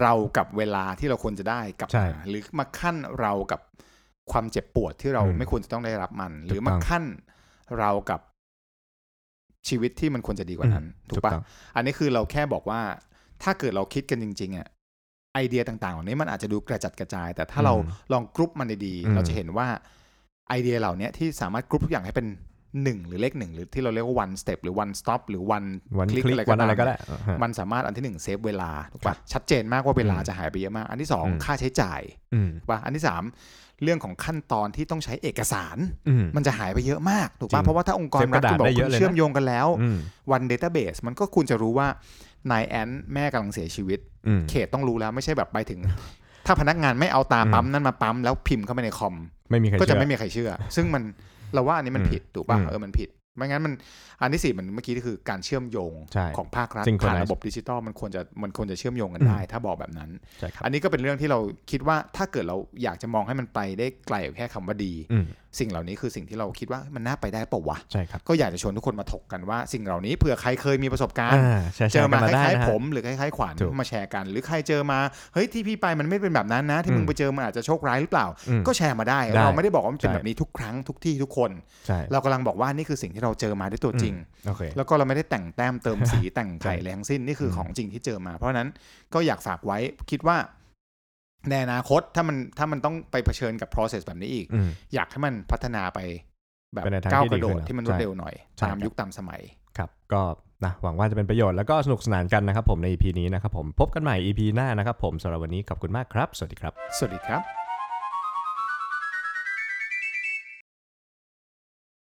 เรากับเวลาที่เราควรจะได้กลับใช่มาหรือมาขั้นเรากับความเจ็บปวดที่เราอืมไม่ควรจะต้องได้รับมัน หรือถูกมาต้องขั้นเรากับ ชีวิตที่มันควรจะดีกว่านั้น ถูกปะต้องอันนี้คือเราแค่บอกว่า ถ้าเกิดเราคิดกันจริง ๆอะไอเดียต่างๆเหล่านี้มันอาจจะดูกระจัดกระจาย แต่ถ้าเราอืมลองกรุ๊ปมันดีอืมๆเราจะเห็นว่าไอเดียเหล่านี้ที่สามารถกรุ๊ปทุกอย่างให้เป็นหนึ่งหรือเลขหนึ่งหรือที่เราเรียกว่า one step หรือ one stop หรือ one one click click อะไรก็ one อะไรตามก็ได้ฮะมันสามารถอันที่หนึ่ง save เวลาถูกปะครับชัดเจนมากว่าเวลาอืมจะหายไปเยอะมาก อันที่สองอืมค่าใช้จ่ายอืมถูกปะอันที่สาม เรื่องของขั้นตอนที่ต้องใช้เอกสารอืมมันจะหายไปเยอะมาก ถูกปะจริงเพราะว่าถ้าองค์กร save กระดาษรัฐคุณบอกได้เยคุอะณเลยนะเชื่อมโยงกันแล้วอืม one database มันก็ควรจะรู้ว่านายแอนแม่กำลังเสียชีวิตอืมเขตต้องรู้แล้วไม่ใช่แบบไปถึง ถ้าพนักงานไม่เอาตาอืมปั๊มนั้นมาปั๊มแล้วพิมพ์เข้าไปในคอมไม่มีใครก็จะเชื่อไม่มีใครเชื่อ ซึ่งมันเราว่าอันนี้มันอืมผิดถูกป่ะอืมเออมันผิด ไม่งั้นมันอันที่สี่มันเมื่อกี้ที่คือการเชื่อมโยงใช่ของภาครัฐ Synchronize ผ่านระบบดิจิตอลมันควรจะมันควรจะเชื่อมโยงกันได้ ถ้าบอกแบบนั้นใช่ครับอันนี้ก็เป็นเรื่องที่เราคิดว่าถ้าเกิดเราอยากจะมองให้มันไปได้ไกลกว่าแค่คำว่าดีอืมสิ่งเหล่านี้คือสิ่งที่เราคิดว่ามันน่าไปได้เปล่าวะใช่ครับก็อยากจะชวนทุกคนมาถกกันว่า สิ่งเหล่านี้เผื่อใครเคยมีประสบการณ์อ่าแชร์เจอมากันคได้ล้ายนะๆฮะผมหรือคล้ายๆขวัญถูกมาแชร์กัน หรือใครเจอมาเฮ้ยที่พี่ไปมันไม่เป็นแบบนั้นนะ ที่อืมมึงไปเจอมันอาจจะโชคร้ายหรือเปล่าอืมก็แชร์มาได้ได้เราไม่ได้บอกว่ามันเป็นใช่แบบนี้ทุกครั้งทุกที่ทุกคนใช่เรากำลังบอกว่านี่คือสิ่งที่เราเจอมาด้วยตัวจริงโอเคแล้วก็เราไม่ได้แต่งแต้มเติมสีแต่งไข่ใช่อะไรทั้งสิ้นนี่คืออมของจริงที่เจอมา เพราะฉะนั้นก็อยากฝากไว้คิดว่า ในอนาคตถ้ามันถ้ามันต้องไปเผชิญกับ process แบบนี้อีกอืมอยากให้มันพัฒนาไปแบบไปในทางก้าวที่กดีระโดขึ้ดนที่มันรใช่วดเร็วหน่อยใช่ตามครับยุคตามสมัยครับก็นะหวังว่าจะเป็นประโยชน์แล้วก็สนุกสนานกันนะครับผมใน EP นี้นะครับผมพบกันใหม่ EP หน้านะครับผมสำหรับวันนี้ขอบคุณมากครับ สวัสดีครับ สวัสดีครับ